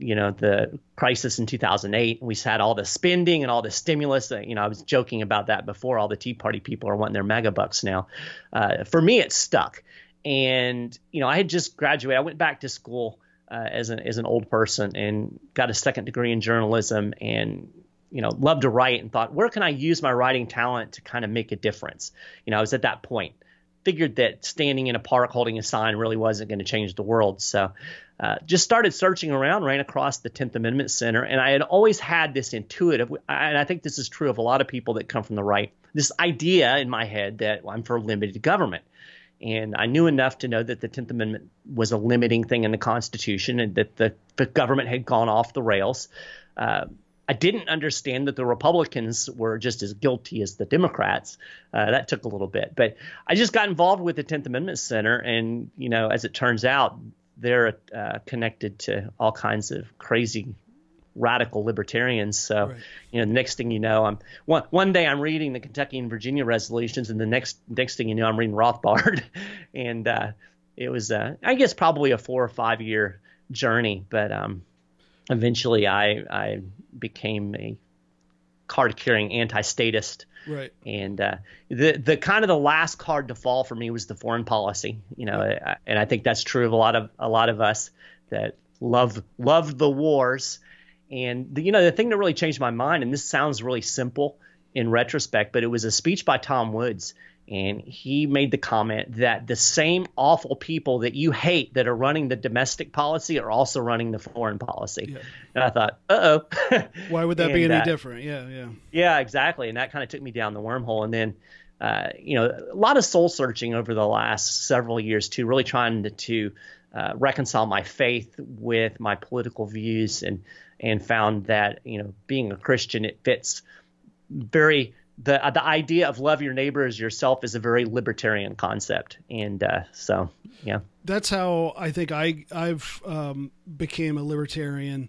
you know, the crisis in 2008. We had all the spending and all the stimulus. Uh, you know, I was joking about that before. All the Tea Party people are wanting their mega bucks now. Uh, for me, it stuck. And, you know, I had just graduated. I went back to school uh, as, an, as an old person and got a second degree in journalism and you know, loved to write and thought, where can I use my writing talent to kind of make a difference? You know, I was at that point. Figured that standing in a park holding a sign really wasn't going to change the world. So uh, just started searching around, ran across the 10th Amendment Center, and I had always had this intuitive, and I think this is true of a lot of people that come from the right, this idea in my head that I'm for limited government. And I knew enough to know that the 10th Amendment was a limiting thing in the Constitution and that the, the government had gone off the rails. Uh, I didn't understand that the Republicans were just as guilty as the Democrats. Uh, that took a little bit, but I just got involved with the Tenth Amendment Center, and you know, as it turns out, they're uh, connected to all kinds of crazy radical libertarians. So, Right. you know, the next thing you know, I'm one one day I'm reading the Kentucky and Virginia resolutions, and the next next thing you know, I'm reading Rothbard, [laughs] and uh, it was, uh, I guess, probably a four or five year journey, but um, eventually I I became a card carrying anti-statist. Right. and uh, the the kind of the last card to fall for me was the foreign policy you know I- and I think that's true of a lot of a lot of us that love love the wars. And the, you know the thing that really changed my mind and this sounds really simple in retrospect but it was a speech by Tom Woods and he made the comment that the same awful people that you hate that are running the domestic policy are also running the foreign policy and I thought uh oh [laughs] Why would that be any different? Yeah, yeah. yeah, exactly. And that kind of took me down the wormhole. And then, uh, you know, a lot of soul searching over the last several years too, really trying to, to uh, reconcile my faith with my political views and, and found that, you know, being a Christian, it fits very, the, uh, the idea of love your neighbor as yourself is a very libertarian concept. And uh, so, yeah. that's how I think I I've um, became a libertarian.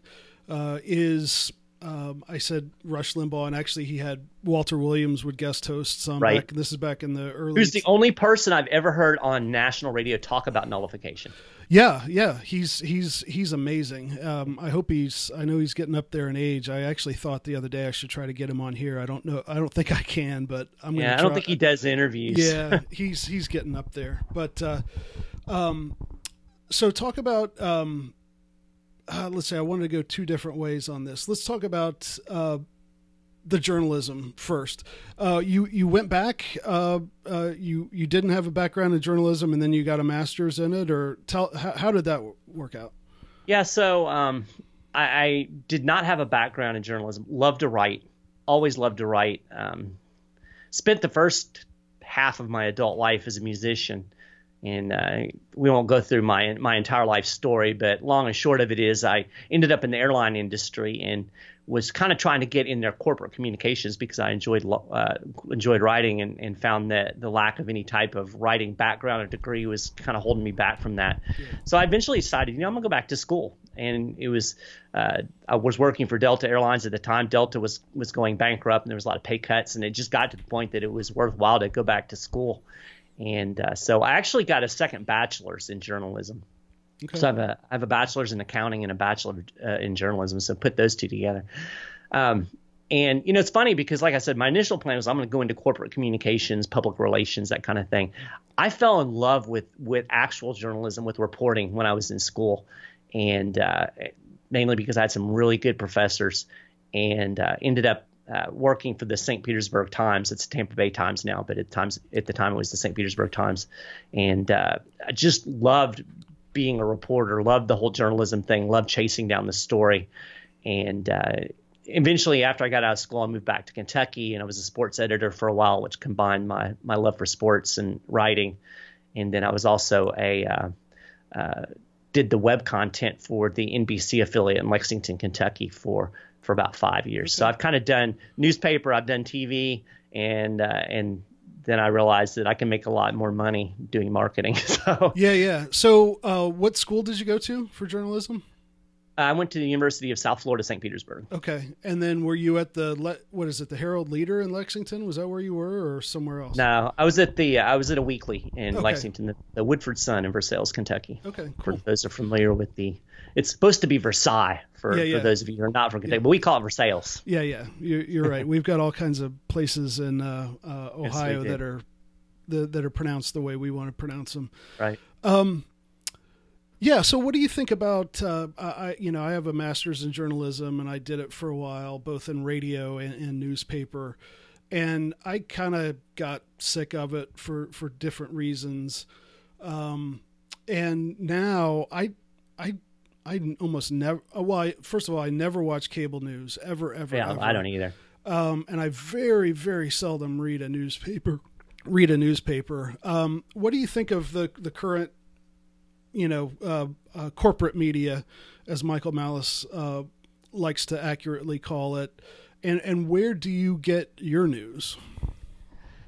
Uh, is um, I said Rush Limbaugh, and actually he had Walter Williams would guest host some. Right. Back, this is back in the early. Who's the only person I've ever heard on national radio talk about nullification? Yeah, yeah, he's he's he's amazing. Um, I hope he's. I know he's getting up there in age. I actually thought the other day I should try to get him on here. I don't know. I don't think I can, but I'm gonna. Yeah, I don't try- think he does interviews. Yeah, [laughs] he's he's getting up there. But uh, um, so talk about. Um, uh, let's say I wanted to go two different ways on this. Let's talk about uh, the journalism first. Uh, you you went back. Uh, uh, you you didn't have a background in journalism, and then you got a master's in it, or tell how, how did that work out? Yeah, so um, I, I did not have a background in journalism. Loved to write, always loved to write. Um, spent the first half of my adult life as a musician, and uh, we won't go through my my entire life story, but long and short of it is, I ended up in the airline industry and was kind of trying to get in their corporate communications because I enjoyed uh, enjoyed writing and, and found that the lack of any type of writing background or degree was kind of holding me back from that. Yeah. So I eventually decided, you know, I'm gonna go back to school, and it was uh, I was working for Delta Airlines at the time. Delta was was going bankrupt, and there was a lot of pay cuts, and it just got to the point that it was worthwhile to go back to school. And uh, so I actually got a second bachelor's in journalism. Okay. So I have a I have a bachelor's in accounting and a bachelor uh, in journalism. So put those two together. Um, and you know, it's funny because, like I said, my initial plan was I'm going to go into corporate communications, public relations, that kind of thing. I fell in love with with actual journalism, with reporting when I was in school, and uh, mainly because I had some really good professors, and uh, ended up uh, working for the St. Petersburg Times. It's the Tampa Bay Times now, but at times at the time it was the St. Petersburg Times, and uh, I just loved being a reporter, loved the whole journalism thing, loved chasing down the story. And uh, eventually, after I got out of school, I moved back to Kentucky and I was a sports editor for a while, which combined my, my love for sports and writing. And then I was also a uh, uh, did the web content for the NBC affiliate in Lexington, Kentucky for for about five years. Okay. So I've kind of done newspaper, I've done TV, and uh, and then I realized that I can make a lot more money doing marketing. [laughs] So yeah, yeah. So uh, what school did you go to for journalism? I went to the University of South Florida, St. Petersburg. Okay, and then were you at the what is it, the Herald Leader in Lexington? Was that where you were, or somewhere else? No, I was at the I was at a weekly in okay. Lexington, the, the, Woodford Sun in Versailles, Kentucky. Okay, cool. For those are familiar with the, it's supposed to be Versailles for, yeah, yeah. for those of you who are not from Kentucky, yeah. but we call it Versailles. Yeah, yeah, you're, you're right. We've got all kinds of places in uh, uh, Ohio yes, that are the, that are pronounced the way we want to pronounce them. Right. Um, yeah. So, what do you think about? Uh, I, you know, I have a master's in journalism, and I did it for a while, both in radio and, and newspaper, and I kind of got sick of it for for different reasons. Um, and now I, I, I almost never. Well, I, first of all, I never watch cable news ever, ever. Yeah, ever. I don't either. Um, and I very, very seldom read a newspaper read a newspaper. Um, what do you think of the the current, you know, uh, uh, corporate media, as Michael Malice uh, likes to accurately call it, and and where do you get your news?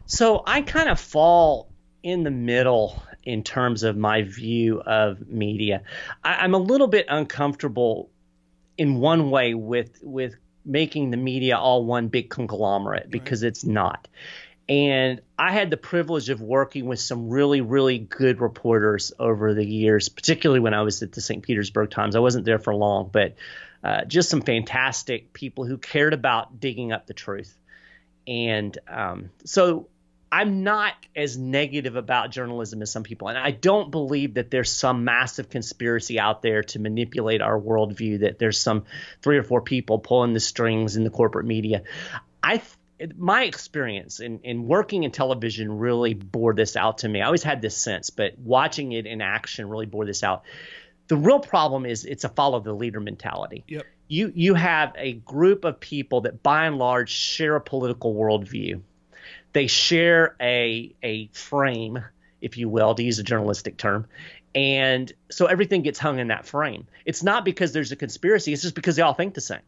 So I kind of fall in the middle in terms of my view of media. I, I'm a little bit uncomfortable in one way with with making the media all one big conglomerate because right. it's not. And I had the privilege of working with some really, really good reporters over the years, particularly when I was at the St. Petersburg Times. I wasn't there for long, but uh, just some fantastic people who cared about digging up the truth. And um, so I'm not as negative about journalism as some people. And I don't believe that there's some massive conspiracy out there to manipulate our worldview, that there's some three or four people pulling the strings in the corporate media. I my experience in, in working in television really bore this out to me. I always had this sense, but watching it in action really bore this out. The real problem is it's a follow the leader mentality. Yep. You you have a group of people that by and large share a political worldview. They share a a frame, if you will, to use a journalistic term. And so everything gets hung in that frame. It's not because there's a conspiracy, it's just because they all think the same.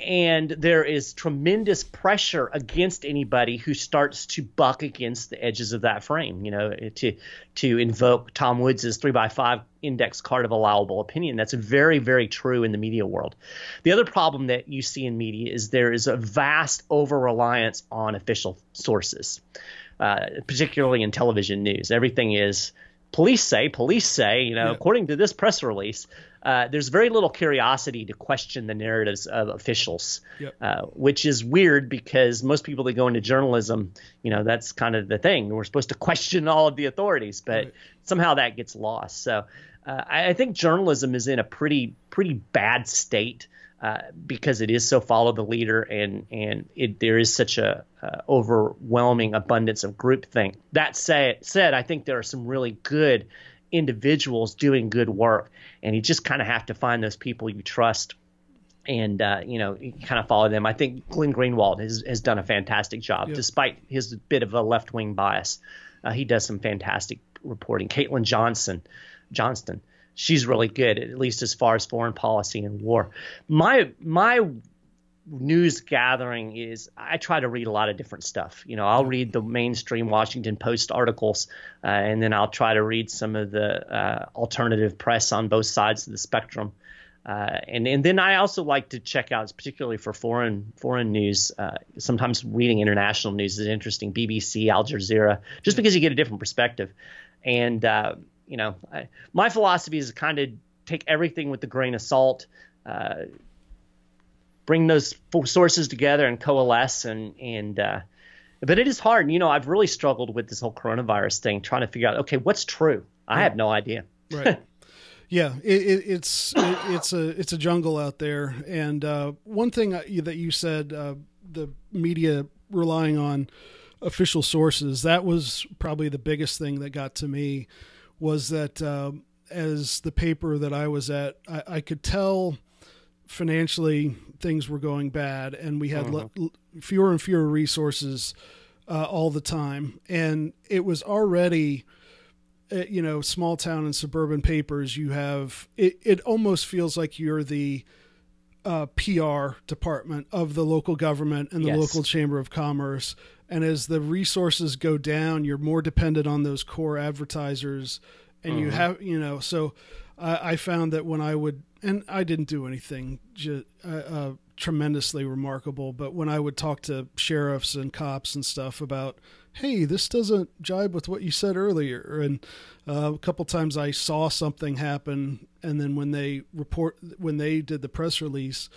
And there is tremendous pressure against anybody who starts to buck against the edges of that frame. You know, to to invoke Tom Woods's three by five index card of allowable opinion. That's very very true in the media world. The other problem that you see in media is there is a vast over reliance on official sources, uh, particularly in television news. Everything is police say, police say, you know, yeah. according to this press release, uh, there's very little curiosity to question the narratives of officials, yep. uh, which is weird because most people that go into journalism, you know, that's kind of the thing. We're supposed to question all of the authorities, but right. somehow that gets lost. So uh, I, I, think journalism is in a pretty pretty bad state. Uh, because it is so follow the leader and and it, there is such a uh, overwhelming abundance of groupthink. That say, said, I think there are some really good individuals doing good work, and you just kind of have to find those people you trust and uh, you know kind of follow them. I think Glenn Greenwald has, has done a fantastic job, despite his bit of a left wing bias. Uh, he does some fantastic reporting. Caitlin Johnson, Johnston, she's really good, at least as far as foreign policy and war. My my news gathering is I try to read a lot of different stuff. You know, I'll read the mainstream Washington Post articles, uh, and then I'll try to read some of the uh, alternative press on both sides of the spectrum. Uh, and and then I also like to check out, particularly for foreign foreign news. Uh, sometimes reading international news is interesting. BBC, Al Jazeera, just because you get a different perspective. And uh, you know, I, my philosophy is kind of take everything with a grain of salt. Bring those sources together and coalesce and and uh, but it is hard. You know, I've really struggled with this whole coronavirus thing, trying to figure out, okay, what's true? I have no idea. Right. [laughs] yeah, it, it, it's it, it's a it's a jungle out there. And uh, one thing that you said, uh, the media relying on official sources, that was probably the biggest thing that got to me, was that uh, as the paper that I was at, I, I could tell financially things were going bad and we had uh-huh. l- fewer and fewer resources uh, all the time and it was already uh, you know small town and suburban papers you have it, it almost feels like you're the uh, PR department of the local government and the yes. local chamber of commerce and as the resources go down you're more dependent on those core advertisers and uh-huh. you have you know so I found that when I would and I didn't do anything ju- uh, uh, tremendously remarkable, but when I would talk to sheriffs and cops and stuff about, hey, this doesn't jibe with what you said earlier, and uh, a couple times I saw something happen, and then when they report when they did the press release,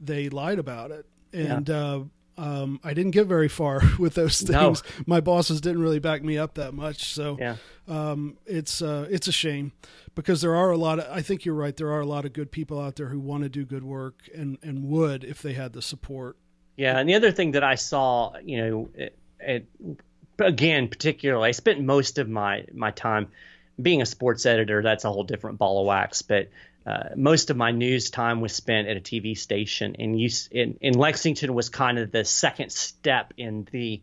they lied about it, and. Yeah. Um, I didn't get very far [laughs] with those things. No. My bosses didn't really back me up that much, so yeah. um, it's uh, it's a shame because there are a lot of I think you're right there are a lot of good people out there who want to do good work and and would if they had the support. Yeah, and the other thing that I saw, you know, it, it, again particularly I spent most of my my time being a sports editor. That's a whole different ball of wax, but uh, most of my news time was spent at a TV station, and in, in Lexington was kind of the second step in the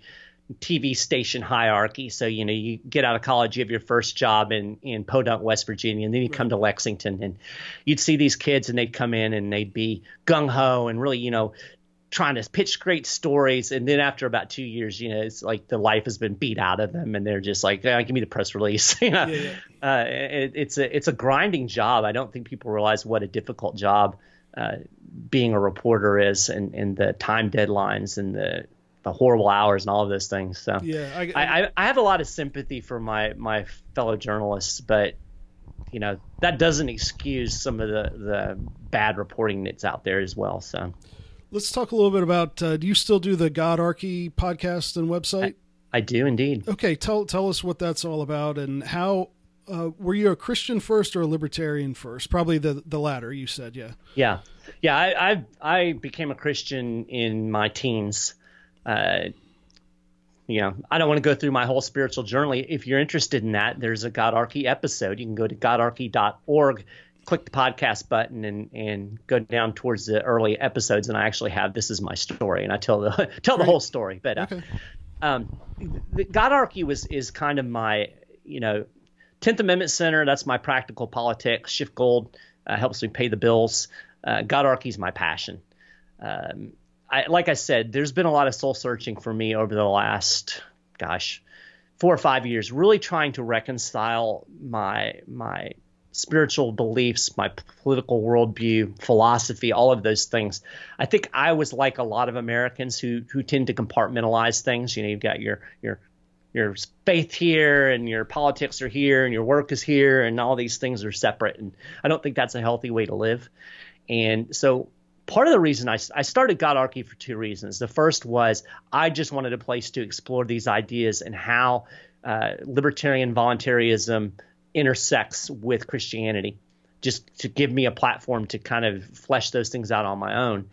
TV station hierarchy. So, you know, you get out of college, you have your first job in, in Podunk, West Virginia, and then you come to Lexington and you'd see these kids and they'd come in and they'd be gung ho and really, you know, trying to pitch great stories. And then after about two years, you know, it's like the life has been beat out of them and they're just like, oh, give me the press release. [laughs] you know, yeah, yeah. Uh, it, it's a, it's a grinding job. I don't think people realize what a difficult job uh, being a reporter is and, and the time deadlines and the, the horrible hours and all of those things. So yeah, I, I, I have a lot of sympathy for my my fellow journalists, but you know that doesn't excuse some of the the bad reporting that's out there as well. So let's talk a little bit about. Uh, do you still do the Godarchy podcast and website? I, I do indeed. Okay, tell tell us what that's all about and how uh, were you a Christian first or a libertarian first? Probably the the latter. You said, yeah. Yeah, yeah. I I, I became a Christian in my teens uh, you know, I don't want to go through my whole spiritual journey. If you're interested in that, there's a Godarchy episode. You can go to godarchy.org, click the podcast button, and and go down towards the early episodes. And I actually have this is my story, and I tell the [laughs] tell the whole story. But uh, okay. um, the Godarchy was is kind of my you know, Tenth Amendment Center. That's my practical politics. SchiffGold uh, helps me pay the bills. Uh, Godarchy is my passion. Um, I, like I said, there's been a lot of soul searching for me over the last, gosh, four or five years, really trying to reconcile my my spiritual beliefs, my political worldview, philosophy, all of those things. I think I was like a lot of Americans who who tend to compartmentalize things. You know, you've got your your your faith here and your politics are here and your work is here and all these things are separate and I don't think that's a healthy way to live. And so part of the reason I, I started Godarchy for two reasons. The first was I just wanted a place to explore these ideas and how uh, libertarian voluntarism intersects with Christianity, just to give me a platform to kind of flesh those things out on my own.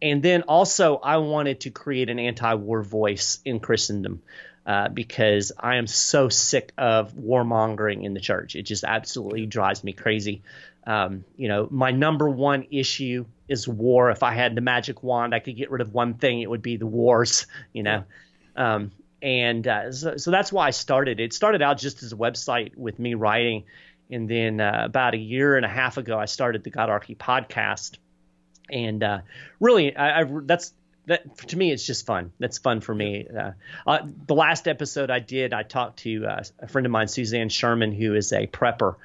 And then also, I wanted to create an anti war voice in Christendom. Uh, because I am so sick of warmongering in the church. It just absolutely drives me crazy. Um, you know, my number one issue is war. If I had the magic wand, I could get rid of one thing. It would be the wars. You know, um, and uh, so, so that's why I started. It started out just as a website with me writing, and then uh, about a year and a half ago, I started the Godarchy podcast, and uh, really, I, I, that's that to me it's just fun. That's fun for me. Uh, uh, the last episode i did i talked to uh, a friend of mine suzanne sherman who is a prepper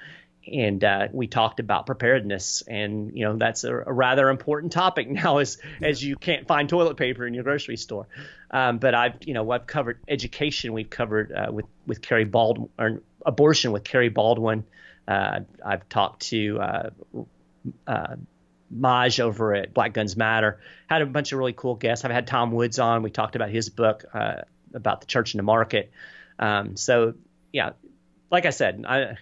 and uh, we talked about preparedness, and you know that's a, a, rather important topic [laughs] now, as as you can't find toilet paper in your grocery store. Um, but I've you know I've covered education. We've covered uh, with with Carrie Baldwin or abortion with Carrie Baldwin. Uh, I've talked to uh, uh, Maj over at Black Guns Matter. Had a bunch of really cool guests. I've had Tom Woods on. We talked about his book uh, about the church and the market. Um, so yeah, like I said, I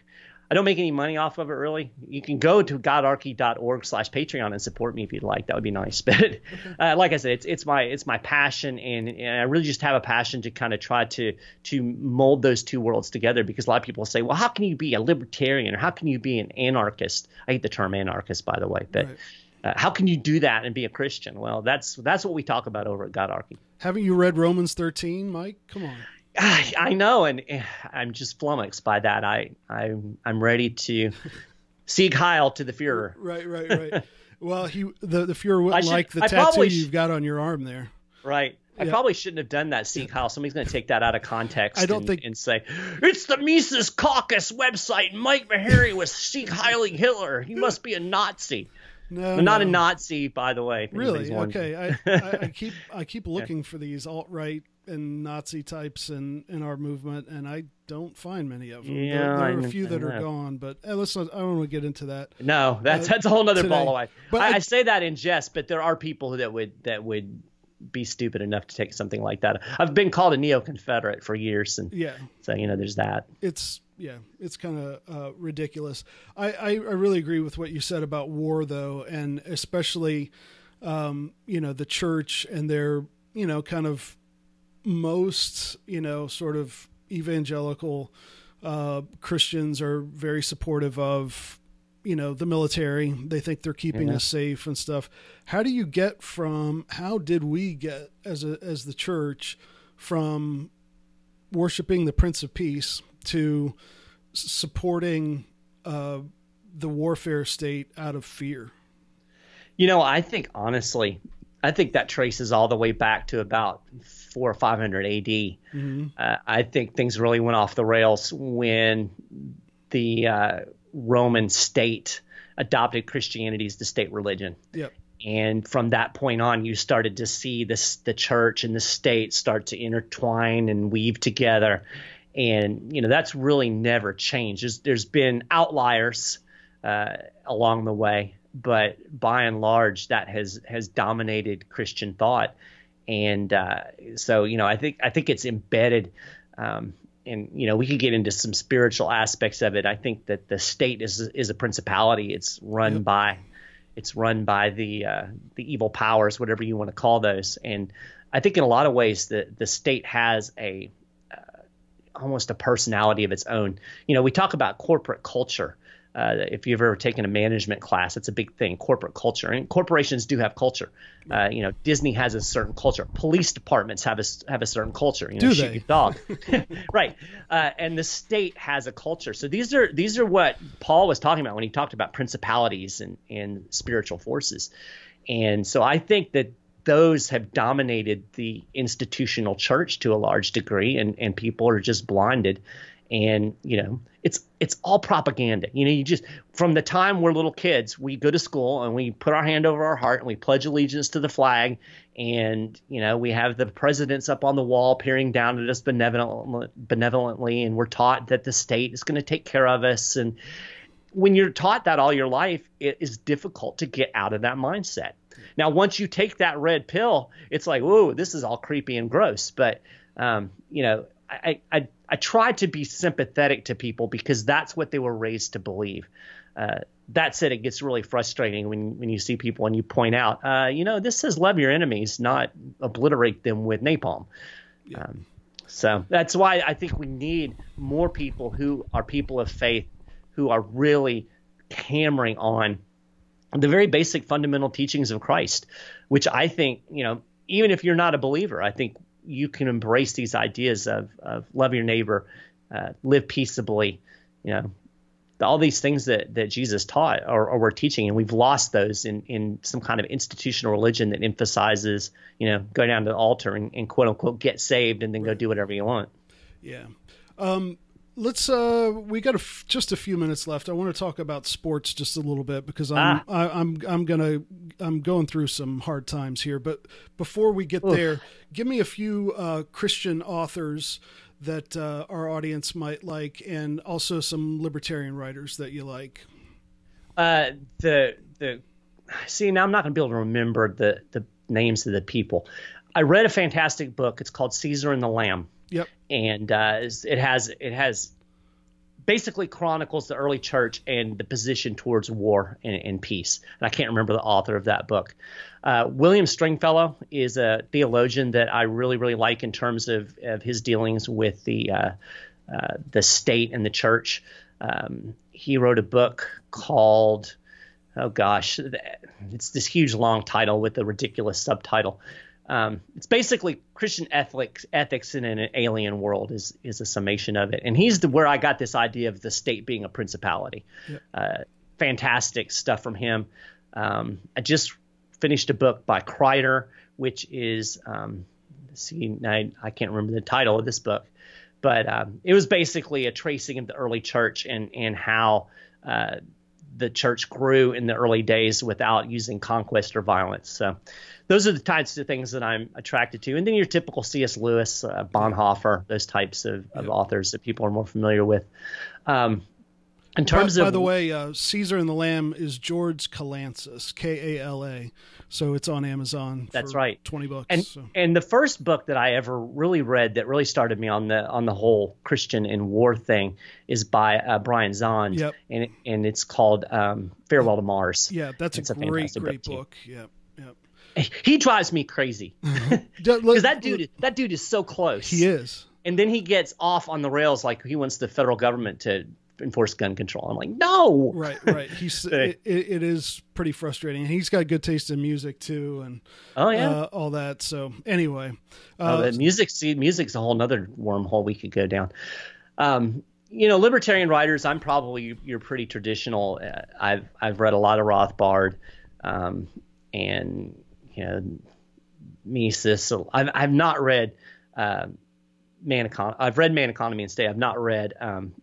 I don't make any money off of it really. You can go to godarchy.org slash Patreon and support me if you'd like. That would be nice. [laughs] But uh, like I said, it's it's my it's my passion, and, and I really just have a passion to kind of try to to mold those two worlds together. Because a lot of people say, well, how can you be a libertarian or how can you be an anarchist? I hate the term anarchist, by the way, but. Right. Uh, how can you do that and be a Christian? Well, that's that's what we talk about over at Godarchy. Haven't you read Romans 13, Mike? Come on. I, I know, and eh, I'm just flummoxed by that. I, I I'm ready to [laughs] Sieg Heil to the Fuhrer. Right, right, right. well, he the the Fuhrer wouldn't should, like the I tattoo you've got on your arm there. Right. I yeah. probably shouldn't have done that, Sieg Heil. Somebody's going to take that out of context. I don't and, think and say it's the Mises Caucus website. Mike Maharrey was Sieg Heiling Hitler. He must be a Nazi. No, not a Nazi, by the way. Really? Okay. I, I, I, keep I keep [laughs] looking yeah. for these alt right and Nazi types in, in our movement, and I don't find many of them. Yeah, there, there are a few that are gone, but eh, let's not, I don't want to get into that. No, that's uh, that's a whole other ball of wax. But I, I, I, say that in jest, but there are people that would that would be stupid enough to take something like that. I've been called a neo-Confederate for years, and yeah, so you know, there's that. It's yeah, it's kind of uh, ridiculous. I, I, I really agree with what you said about war, though, and especially, um, you know, the church and their you know kind of most, you know, sort of evangelical uh, Christians are very supportive of, you know, the military. They think they're keeping yeah. us safe and stuff. How do you get from? How did we get as a as the church from worshiping the Prince of Peace to supporting uh, the warfare state out of fear? You know, I think honestly, I think that traces all the way back to about four or five hundred AD. Mm-hmm. Uh, I think things really went off the rails when the uh, Roman state adopted Christianity as the state religion. Yep. And from that point on, you started to see this, the church and the state start to intertwine and weave together. And, you know, that's really never changed. There's, there's been outliers uh, along the way, but by and large, that has, has dominated Christian thought and uh, so you know I think I think it's embedded. Um, and you know we could get into some spiritual aspects of it. I think that the state is is a principality. It's run yep. by it's run by the uh, the evil powers, whatever you want to call those. And I think in a lot of ways the the state has a uh, almost a personality of its own. You know, we talk about corporate culture, uh, if you've ever taken a management class, it's a big thing. Corporate culture, and corporations do have culture. Uh, you know, Disney has a certain culture. Police departments have a have a certain culture. You know, do shoot they? Your dog, [laughs] right? Uh, and the state has a culture. So these are these are what Paul was talking about when he talked about principalities and and spiritual forces. And so I think that those have dominated the institutional church to a large degree, and and people are just blinded and you know it's it's all propaganda. You know you just from the time we're little kids we go to school and we put our hand over our heart and we pledge allegiance to the flag. And you know we have the presidents up on the wall peering down at us benevolently, benevolently. And we're taught that the state is going to take care of us. And when you're taught that all your life it is difficult to get out of that mindset. Now once you take that red pill it's like whoa this is all creepy and gross. But um, you know I, I I try to be sympathetic to people because that's what they were raised to believe. Uh, that said, it gets really frustrating when when you see people and you point out, uh, you know, this says love your enemies, not obliterate them with napalm. Yeah. Um, so that's why I think we need more people who are people of faith, who are really hammering on the very basic fundamental teachings of Christ, which I think, you know, even if you're not a believer, I think you can embrace these ideas of, of love your neighbor, uh, live peaceably, you know, all these things that, that Jesus taught or, or we're teaching, and we've lost those in, in some kind of institutional religion that emphasizes, you know, go down to the altar and, and quote unquote get saved and then go do whatever you want. Yeah. Um, let's uh we got a f- just a few minutes left i want to talk about sports just a little bit because i'm Ah. I, i'm i'm gonna i'm going through some hard times here but before we get Oof. there give me a few uh christian authors that uh, our audience might like and also some libertarian writers that you like Uh, the the see now I'm not going to be able to remember the the names of the people. I read a fantastic book. It's called Caesar and the Lamb, yep and uh, it has it has basically chronicles the early church and the position towards war and, and peace. And I can't remember the author of that book. Uh, William Stringfellow is a theologian that I really really like in terms of, of his dealings with the uh, uh, the state and the church. Um, he wrote a book called oh gosh, it's this huge long title with a ridiculous subtitle. Um, it's basically Christian ethics ethics in an alien world is is a summation of it, and he's the where I got this idea of the state being a principality. Uh, fantastic stuff from him. Um, I just finished a book by Kreider, which is um, see, I, I can't remember the title of this book, but um, it was basically a tracing of the early church and and how uh, the church grew in the early days without using conquest or violence. So those are the types of things that I'm attracted to. And then your typical C.S. Lewis, uh, Bonhoeffer, those types of, of authors that people are more familiar with. Um, in terms by, of by the way uh, caesar and the lamb is george kalantzis k-a-l-a so it's on amazon That's for right. 20 bucks and so. and the first book that I ever really read that really started me on the on the whole Christian and war thing is by uh, Brian Zahnd, Yep. and and it's called um, Farewell to Mars. yeah that's It's a a great great book, book yep yep He drives me crazy [laughs] because [laughs] that dude that dude is so close. he is and then he gets off on the rails like he wants the federal government to enforce gun control. I'm like, no, right [laughs] right he's it, it is pretty frustrating and he's got good taste in music too and Oh yeah. uh, all that so anyway Oh, uh, the music, see, music's a whole nother wormhole we could go down. Um, you know, libertarian writers. I'm probably you're pretty traditional. Uh, I've I've read a lot of Rothbard, um, and you know, Mises. I've I've not read uh, Man Econ- I've read Man Economy and State. I've not read um,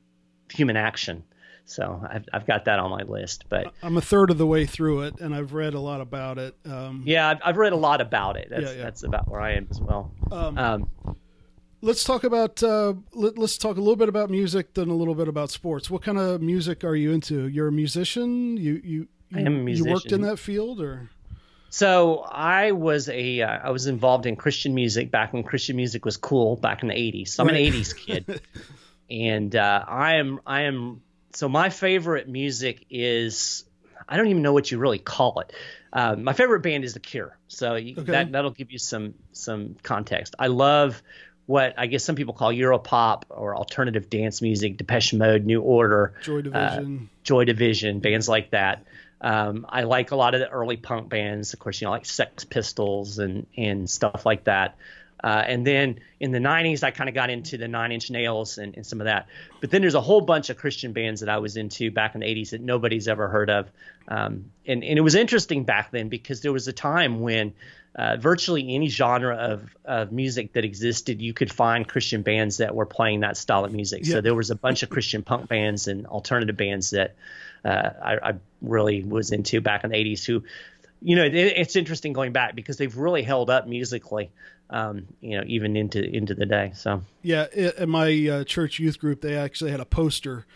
Human Action. So I've I've got that on my list. But i'm a third of the way through it and i've read a lot about it um, yeah, I've, I've read a lot about it. That's Yeah, yeah. that's about where I am as well. Um, Um, let's talk about uh, let, us talk a little bit about music then a little bit about sports what kind of music are you into you're a musician you you you, I am a musician. you worked in that field or So I was a uh, I was involved in Christian music back when Christian music was cool back in the 80s. So I'm Right. an 80s kid, [laughs] and uh, I am I am so my favorite music is I don't even know what you really call it. Um, my favorite band is The Cure. So you, Okay. that that'll give you some some context. I love what I guess some people call Europop or alternative dance music, Depeche Mode, New Order, joy division Joy Division, bands like that. Um, I like a lot of the early punk bands, of course, you know, like Sex Pistols and and stuff like that. Uh, and then in the 90s, I kind of got into the Nine Inch Nails and, and some of that. But then there's a whole bunch of Christian bands that I was into back in the 80s that nobody's ever heard of. Um, and, and it was interesting back then because there was a time when uh, virtually any genre of, of music that existed, you could find Christian bands that were playing that style of music. Yeah. So there was a bunch of Christian punk bands and alternative bands that uh, I, I really was into back in the 80s who, you know, it, it's interesting going back because they've really held up musically, um, you know, even into into the day. So yeah in my uh, church youth group they actually had a poster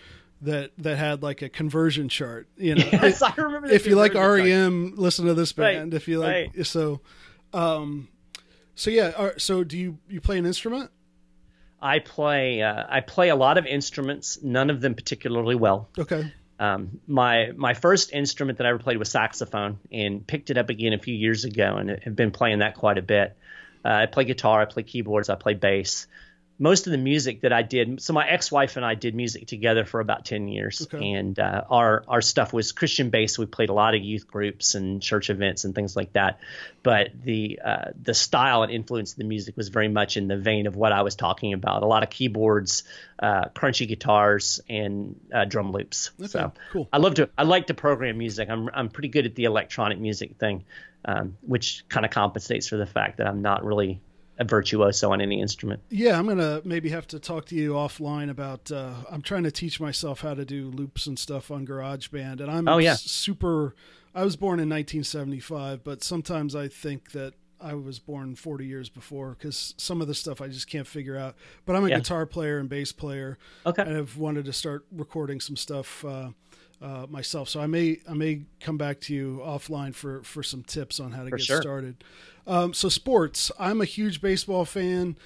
that that had like a conversion chart you know [laughs] yes, I remember. if you like conversion chart. REM, listen to this Right, band. If you like, so, um, so yeah. So do you you play an instrument? I play uh, I play a lot of instruments, none of them particularly well. Okay. Um, my my first instrument that I ever played was saxophone, and picked it up again a few years ago, and have been playing that quite a bit. Uh, I play guitar, I play keyboards, I play bass. most of the music that I did. So my ex-wife and I did music together for about ten years, Okay. and uh, our our stuff was Christian based. We played a lot of youth groups and church events and things like that. But the uh, the style and influence of the music was very much in the vein of what I was talking about. A lot of keyboards, uh, crunchy guitars, and uh, drum loops. so cool. I love to I like to program music. I'm I'm pretty good at the electronic music thing, um, which kind of compensates for the fact that I'm not really a virtuoso on any instrument. Yeah, I'm gonna maybe have to talk to you offline about. Uh, I'm trying to teach myself how to do loops and stuff on GarageBand, and I'm Oh, yeah. super. I was born in 1975, but sometimes I think that I was born 40 years before because some of the stuff I just can't figure out. But I'm a Yeah. guitar player and bass player, Okay. and I've wanted to start recording some stuff. Uh, uh, myself, so I may I may come back to you offline for for some tips on how to For get sure. started. Um, so sports, I'm a huge baseball fan.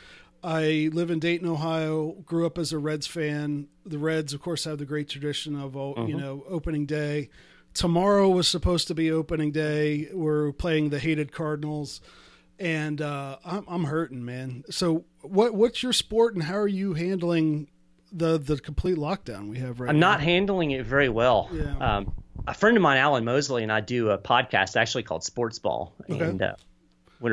I live in Dayton, Ohio. Grew up as a Reds fan. The Reds, of course, have the great tradition of uh, you know opening day. Tomorrow was supposed to be opening day. We're playing the hated Cardinals, and uh, I'm I'm hurting, man. So what what's your sport, and how are you handling the the complete lockdown we have right I'm now? not handling it very well. Yeah. Um, a friend of mine, Alan Mosley, and I do a podcast actually called Sports Ball, Okay. and uh, [laughs]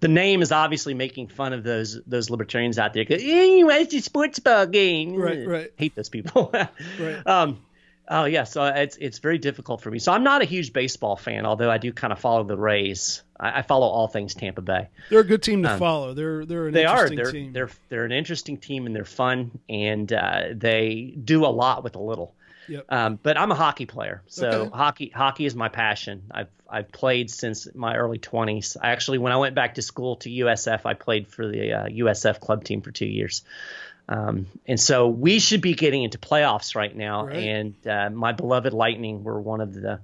the name is obviously making fun of those those libertarians out there. "Eh, it's a sports ball game. Right, right. Hate those people. [laughs] Right. Um, oh yeah, so it's it's very difficult for me. So I'm not a huge baseball fan, although I do kind of follow the Rays. I, I follow all things Tampa Bay. They're a good team to follow. They're they're an Um, They are. interesting They're team. they're they're an interesting team and they're fun and uh, they do a lot with a little. Yep. Um, but I'm a hockey player, so Okay. hockey hockey is my passion. I've I've played since my early 20s. I actually, when I went back to school to USF, I played for the uh, USF club team for two years. Um, and so we should be getting into playoffs right now. Right. And uh, my beloved Lightning were one of the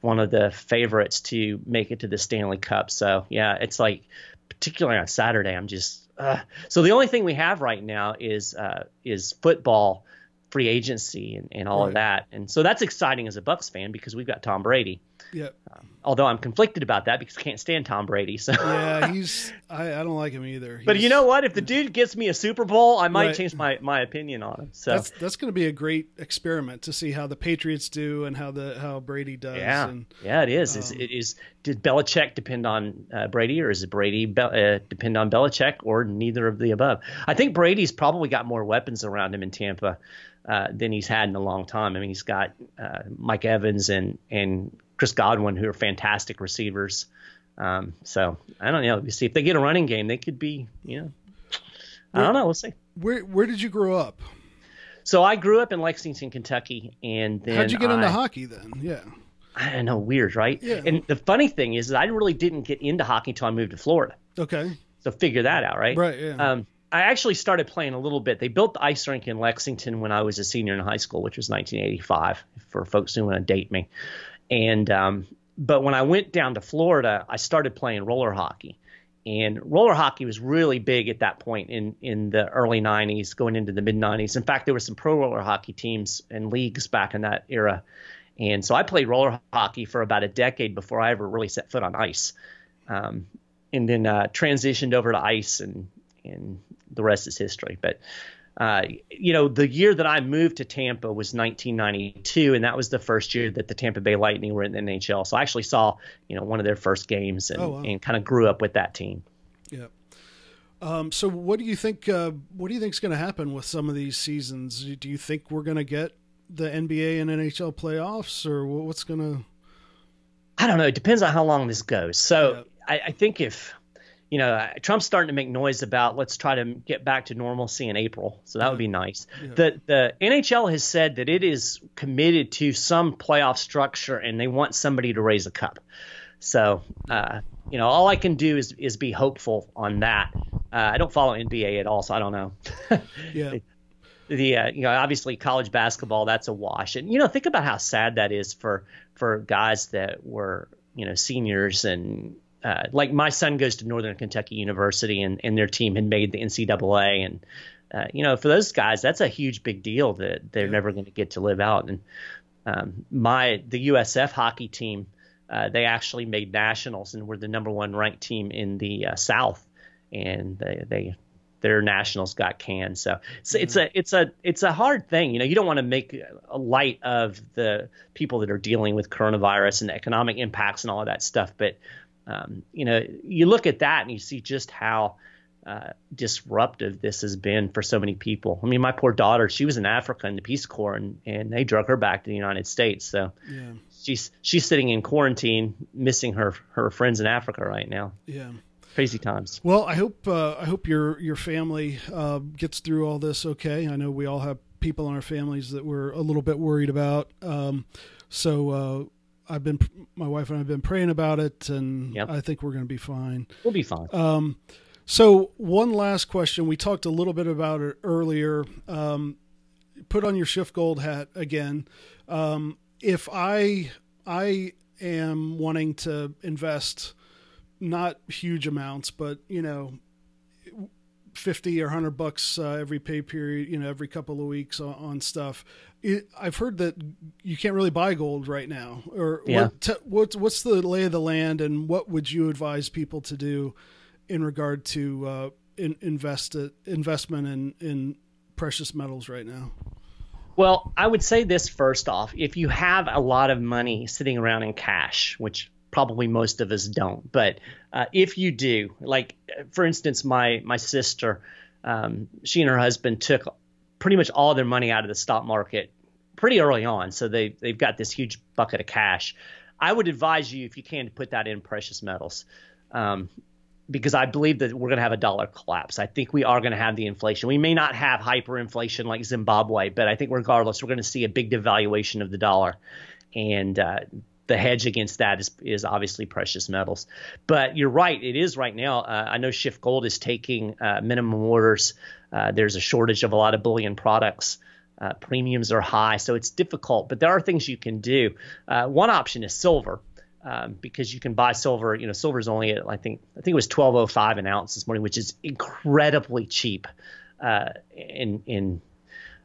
one of the favorites to make it to the Stanley Cup. So yeah, it's like particularly on Saturday, I'm just uh. so the only thing we have right now is uh, is football free agency and, and all Right. of that. And so that's exciting as a Bucs fan because we've got Tom Brady. Yep. Although I'm conflicted about that because I can't stand Tom Brady. So Yeah, [laughs] he's. I, I don't like him either. But you know what? If the dude gets me a Super Bowl, I might Right. change my, my opinion on him. So That's that's going to be a great experiment to see how the Patriots do and how the how Brady does. yeah, And yeah, it is. um, is it is did Belichick depend on uh, Brady, or is it Brady Be- uh, depend on Belichick, or neither of the above? I think Brady's probably got more weapons around him in Tampa uh, than he's had in a long time. I mean, he's got uh, Mike Evans and and Chris Godwin, who are fantastic receivers. Um, so I don't know. You see, if they get a running game, they could be, you know, I don't know. We'll see. where where did you grow up? So I grew up in Lexington, Kentucky, and then How'd you get into hockey then? Yeah. I don't know, weird, right? Yeah. And the funny thing is that I really didn't get into hockey until I moved to Florida. Okay. So figure that out, right? Right, yeah. Um, I actually started playing a little bit. They built the ice rink in Lexington when I was a senior in high school, which was 1985. For folks who want to date me, and um, but when I went down to Florida, I started playing roller hockey. And roller hockey was really big at that point in, in the early 90s, going into the mid 90s. In fact, there were some pro roller hockey teams and leagues back in that era. And so I played roller hockey for about a decade before I ever really set foot on ice. Um, and then uh, transitioned over to ice, and, and the rest is history. But, uh, you know, the year that I moved to Tampa was 1992, and that was the first year that the Tampa Bay Lightning were in the NHL. So I actually saw, you know, one of their first games and, Oh, wow. and kind of grew up with that team. Yeah. Um, so what do you think? Uh, what do you think is going to happen with some of these seasons? Do you think we're going to get the NBA and NHL playoffs, or what's going to? I don't know. It depends on how long this goes. So Yeah. I, I think if you know Trump's starting to make noise about let's try to get back to normalcy in April, so that would be nice. The the NHL has said that it is committed to some playoff structure and they want somebody to raise a cup. So uh, you know, all I can do is is be hopeful on that. Uh, I don't follow NBA at all, so I don't know. [laughs] Yeah. the uh, you know obviously college basketball that's a wash and you know think about how sad that is for for guys that were you know seniors and uh, like my son goes to Northern Kentucky University and, and their team had made the NCAA and uh, you know for those guys that's a huge big deal that they're never going to get to live out and um, my the USF hockey team uh, they actually made nationals and were the number one ranked team in the uh, South and they they their nationals got canned. So it's, it's a it's a it's a hard thing. You know, you don't want to make a light of the people that are dealing with coronavirus and the economic impacts and all of that stuff. But um, you know, you look at that and you see just how uh, disruptive this has been for so many people. I mean, my poor daughter, she was in Africa in the Peace Corps, and, and they drug her back to the United States. So yeah. she's she's sitting in quarantine, missing her her friends in Africa right now. Yeah, crazy times. Well, I hope uh, I hope your your family uh, gets through all this okay. I know we all have people in our families that we're a little bit worried about. Um, so uh, I've been my wife and I've been praying about it, and yep. I think we're going to be fine. We'll be fine. Um, so, one last question. We talked a little bit about it earlier. Um, put on your SchiffGold hat again. Um, if I I am wanting to invest not huge amounts, but you know, fifty or hundred bucks uh, every pay period, you know, every couple of weeks on, on stuff. It, I've heard that you can't really buy gold right now. Or yeah. what, t- what's what's the lay of the land, and what would you advise people to do? in regard to uh, in, invest investment in in precious metals right now? Well, I would say this first off: if you have a lot of money sitting around in cash, which probably most of us don't, but uh, if you do, like for instance, my my sister, um, she and her husband took pretty much all their money out of the stock market pretty early on, so they they've got this huge bucket of cash. I would advise you, if you can, to put that in precious metals. Um, because I believe that we're going to have a dollar collapse. I think we are going to have the inflation. We may not have hyperinflation like Zimbabwe, but I think regardless, we're going to see a big devaluation of the dollar. And uh, the hedge against that is, is obviously precious metals. But you're right, it is right now. Uh, I know Schiff SchiffGold is taking uh, minimum orders. Uh, there's a shortage of a lot of bullion products. Uh, premiums are high, so it's difficult. But there are things you can do. Uh, one option is silver um, because you can buy silver. You know, silver is only at I think I think it was twelve oh five an ounce this morning, which is incredibly cheap uh, in in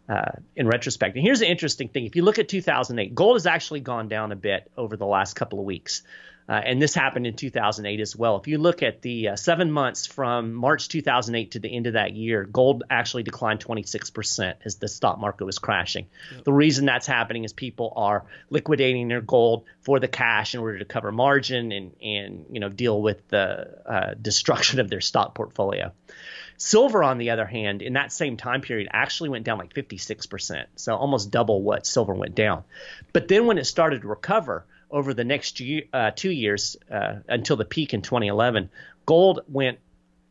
uh, in retrospect. And here's the interesting thing: if you look at 2008, gold has actually gone down a bit over the last couple of weeks. Uh, and this happened in 2008 as well. If you look at the uh, seven months from March 2008 to the end of that year, gold actually declined 26% as the stock market was crashing. Yep. The reason that's happening is people are liquidating their gold for the cash in order to cover margin and, and you know deal with the uh, destruction of their stock portfolio. Silver, on the other hand, in that same time period, actually went down like 56%, so almost double what silver went down. But then when it started to recover, over the next year, uh, two years uh, until the peak in 2011, gold went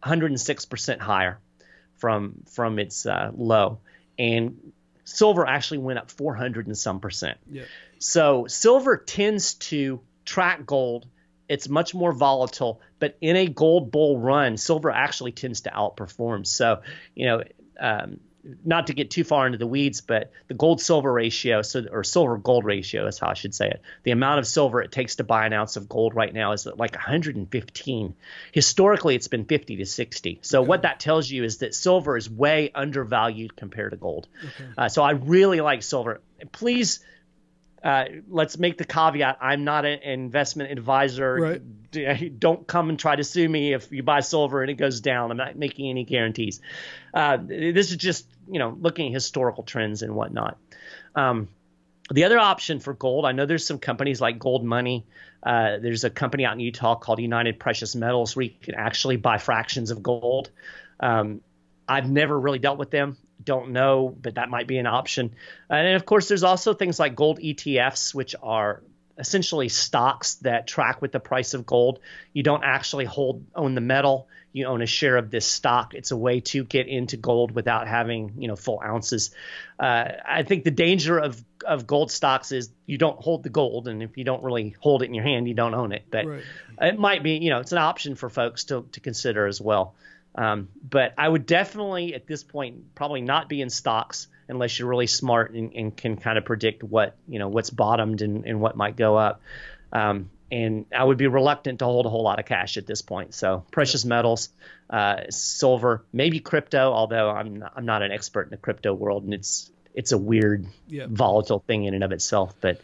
106% higher from from its uh, low, and silver actually went up 400 and some percent. Yeah. So silver tends to track gold. It's much more volatile, but in a gold bull run, silver actually tends to outperform. So, you know, um, not to get too far into the weeds, but the gold silver ratio, so or silver gold ratio is how I should say it. The amount of silver it takes to buy an ounce of gold right now is like 115. Historically, it's been 50 to 60. So okay. what that tells you is that silver is way undervalued compared to gold. Okay. Uh, so I really like silver. Please uh, let's make the caveat I'm not an investment advisor. Right. [laughs] Don't come and try to sue me if you buy silver and it goes down. I'm not making any guarantees. Uh, this is just, you know, looking at historical trends and whatnot. Um, the other option for gold, I know there's some companies like Gold Money. Uh, there's a company out in Utah called United Precious Metals where you can actually buy fractions of gold. Um, I've never really dealt with them don't know, but that might be an option. And of course, there's also things like gold ETFs, which are essentially stocks that track with the price of gold. You don't actually hold own the metal; you own a share of this stock. It's a way to get into gold without having you know full ounces. Uh, I think the danger of of gold stocks is you don't hold the gold, and if you don't really hold it in your hand, you don't own it. But right. it might be you know it's an option for folks to to consider as well. Um, but I would definitely, at this point, probably not be in stocks unless you're really smart and, and can kind of predict what you know what's bottomed and, and what might go up. Um, and I would be reluctant to hold a whole lot of cash at this point. So precious metals, uh, silver, maybe crypto. Although I'm not, I'm not an expert in the crypto world, and it's it's a weird, yeah. volatile thing in and of itself. But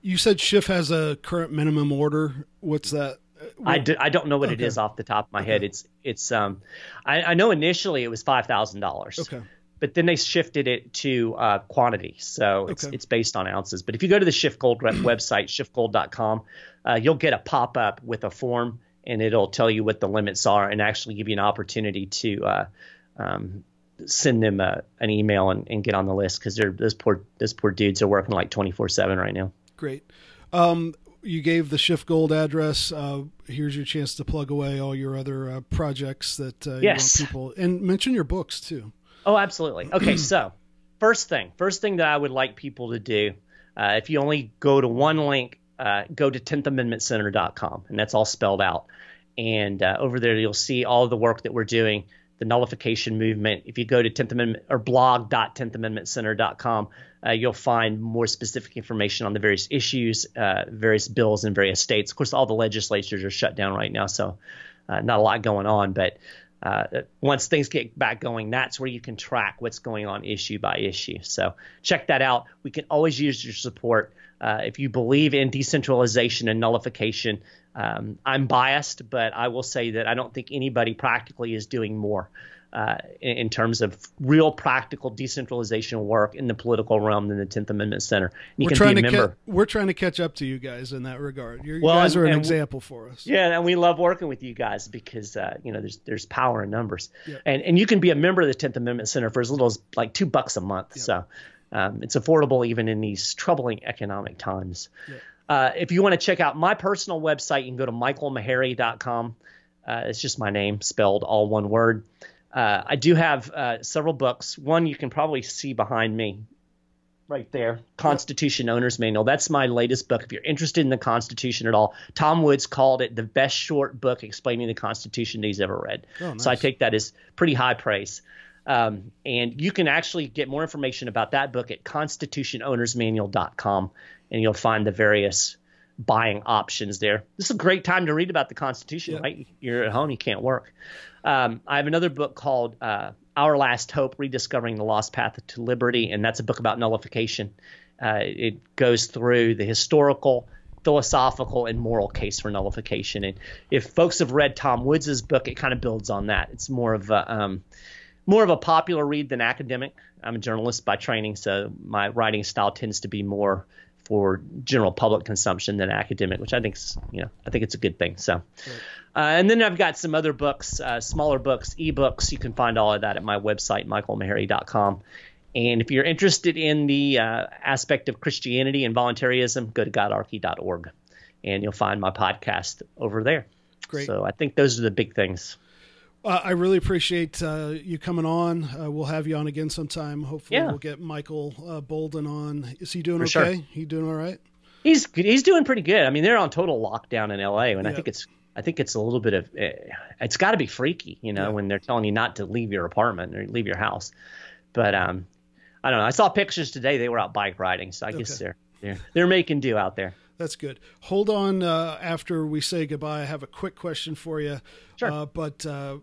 you said Schiff has a current minimum order. What's that? I, do, I don't know what it okay. is off the top of my head. It's it's um I, I know initially it was five thousand dollars. Okay. But then they shifted it to uh, quantity, so it's Okay. it's based on ounces. But if you go to the SchiffGold rep- [clears throat] website, schiffgold.com, uh, you'll get a pop up with a form, and it'll tell you what the limits are, and actually give you an opportunity to uh, um, send them a, an email and, and get on the list because they're those poor those poor dudes are working like twenty four seven right now. Great. Um, you gave the SchiffGold address. Uh, here's your chance to plug away all your other uh, projects that uh, Yes. you want people and mention your books too. Oh, absolutely. Okay, [clears throat] so first thing, first thing that I would like people to do, uh, if you only go to one link, uh, go to 10thamendmentcenter.com, and that's all spelled out. And uh, over there, you'll see all the work that we're doing, the nullification movement. If you go to 10th Amendment or blog.10thamendmentcenter.com, uh, you'll find more specific information on the various issues, uh, various bills in various states. Of course, all the legislatures are shut down right now, so uh, not a lot going on. But uh, once things get back going, that's where you can track what's going on issue by issue. So check that out. We can always use your support. Uh, if you believe in decentralization and nullification, um, I'm biased, but I will say that I don't think anybody practically is doing more uh, in, in terms of real practical decentralization work in the political realm than the 10th Amendment Center. We're can trying be a to member. ca- we're trying to catch up to you guys in that regard. You're, Well, you guys and- are an example for us. Yeah, and we love working with you guys because uh, you know there's there's power in numbers, Yeah. and and you can be a member of the Tenth Amendment Center for as little as like two bucks a month. So um, it's affordable even in these troubling economic times. Uh, if you want to check out my personal website, you can go to michaelmaharrey.com. Uh, it's just my name spelled all one word. Uh, I do have uh, several books. One you can probably see behind me right there constitution owner's manual. That's my latest book. If you're interested in the constitution at all tom woods called it the best short book explaining the constitution that he's ever read. Oh, so i take that as pretty high praise. Um, and you can actually get more information about that book at constitutionownersmanual.com and you'll find the various buying options there this is a great time to read about the constitution Yeah. right you're at home you can't work um, I have another book called uh, Our Last Hope Rediscovering the Lost Path to Liberty, and that's a book about nullification. Uh, it goes through the historical, philosophical, and moral case for nullification. And if folks have read Tom Woods's book, it kind of builds on that. It's more of a um, more of a popular read than academic. I'm a journalist by training, so my writing style tends to be more for general public consumption than academic, which I think is, you know, I think it's a good thing. So, uh, and then I've got some other books, uh, smaller books, ebooks. You can find all of that at my website, michaelmaharrey.com. And if you're interested in the uh, aspect of Christianity and voluntarism, go to godarchy.org, and you'll find my podcast over there. Great. So I think those are the big things. Uh, I really appreciate uh, you coming on. Uh, we'll have you on again sometime. Hopefully, Yeah. we'll get Michael uh, Boldin on. Is he doing For okay? sure. He doing all right? He's he's doing pretty good. I mean, they're on total lockdown in LA, and I think it's I think it's a little bit of eh, it's got to be freaky, you know, Yeah. when they're telling you not to leave your apartment or leave your house. But um, I don't know. I saw pictures today. They were out bike riding, so I guess they're they're they're making do out there. That's good. Hold on uh, after we say goodbye. I have a quick question for you. Sure. Uh, but uh,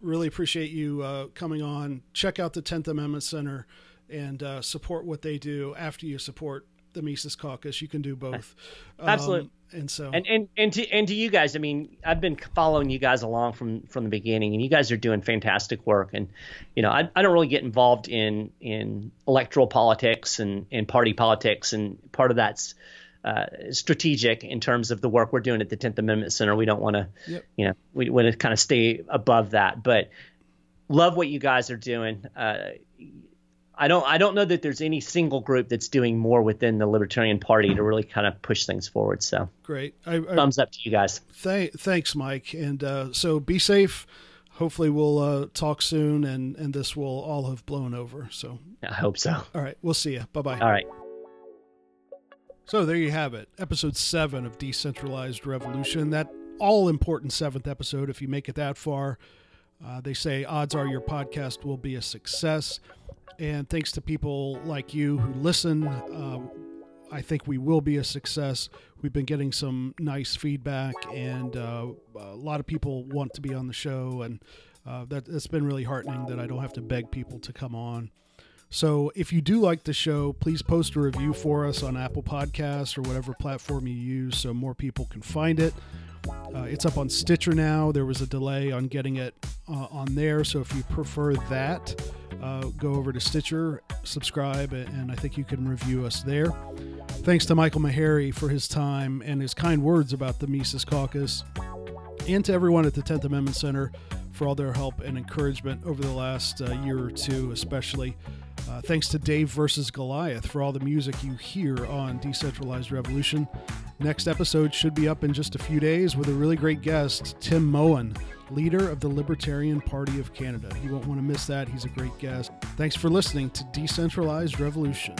really appreciate you uh, coming on. Check out the 10th Amendment Center and uh, support what they do after you support the Mises Caucus. You can do both. Um, Absolutely. and so, And and and to and to you guys, I mean, I've been following you guys along from from the beginning, and you guys are doing fantastic work. And you know, I, I don't really get involved in in electoral politics and and party politics, and part of that's uh, strategic in terms of the work we're doing at the Tenth Amendment Center. We don't want to, Yep. you know, we want to kind of stay above that, but love what you guys are doing. Uh, I don't I don't know that there's any single group that's doing more within the Libertarian Party to really kind of push things forward. So great. I, I, thumbs up to you guys. th- thanks, Mike. And uh, so be safe. Hopefully, we'll uh, talk soon and, and this will all have blown over. So, I hope so. all right. We'll see you. Bye bye. All right. So there you have it, episode seven of Decentralized Revolution. That all important seventh episode. If you make it that far, uh, they say odds are your podcast will be a success. And thanks to people like you who listen, uh, I think we will be a success. We've been getting some nice feedback, and uh, a lot of people want to be on the show, and uh, that, that's been really heartening that I don't have to beg people to come on. So if you do like the show, please post a review for us on Apple Podcasts or whatever platform you use so more people can find it. Uh, it's up on Stitcher now. There was a delay on getting it uh, on there. So if you prefer that, uh, go over to Stitcher, subscribe, and I think you can review us there. Thanks to Michael Maharrey for his time and his kind words about the Mises Caucus, and to everyone at the 10th Amendment Center for all their help and encouragement over the last uh, year or two, especially. Uh, thanks to Dave versus Goliath for all the music you hear on Decentralized Revolution. Next episode should be up in just a few days with a really great guest, Tim Moen, leader of the Libertarian Party of Canada. You won't want to miss that. He's a great guest. Thanks for listening to Decentralized Revolution.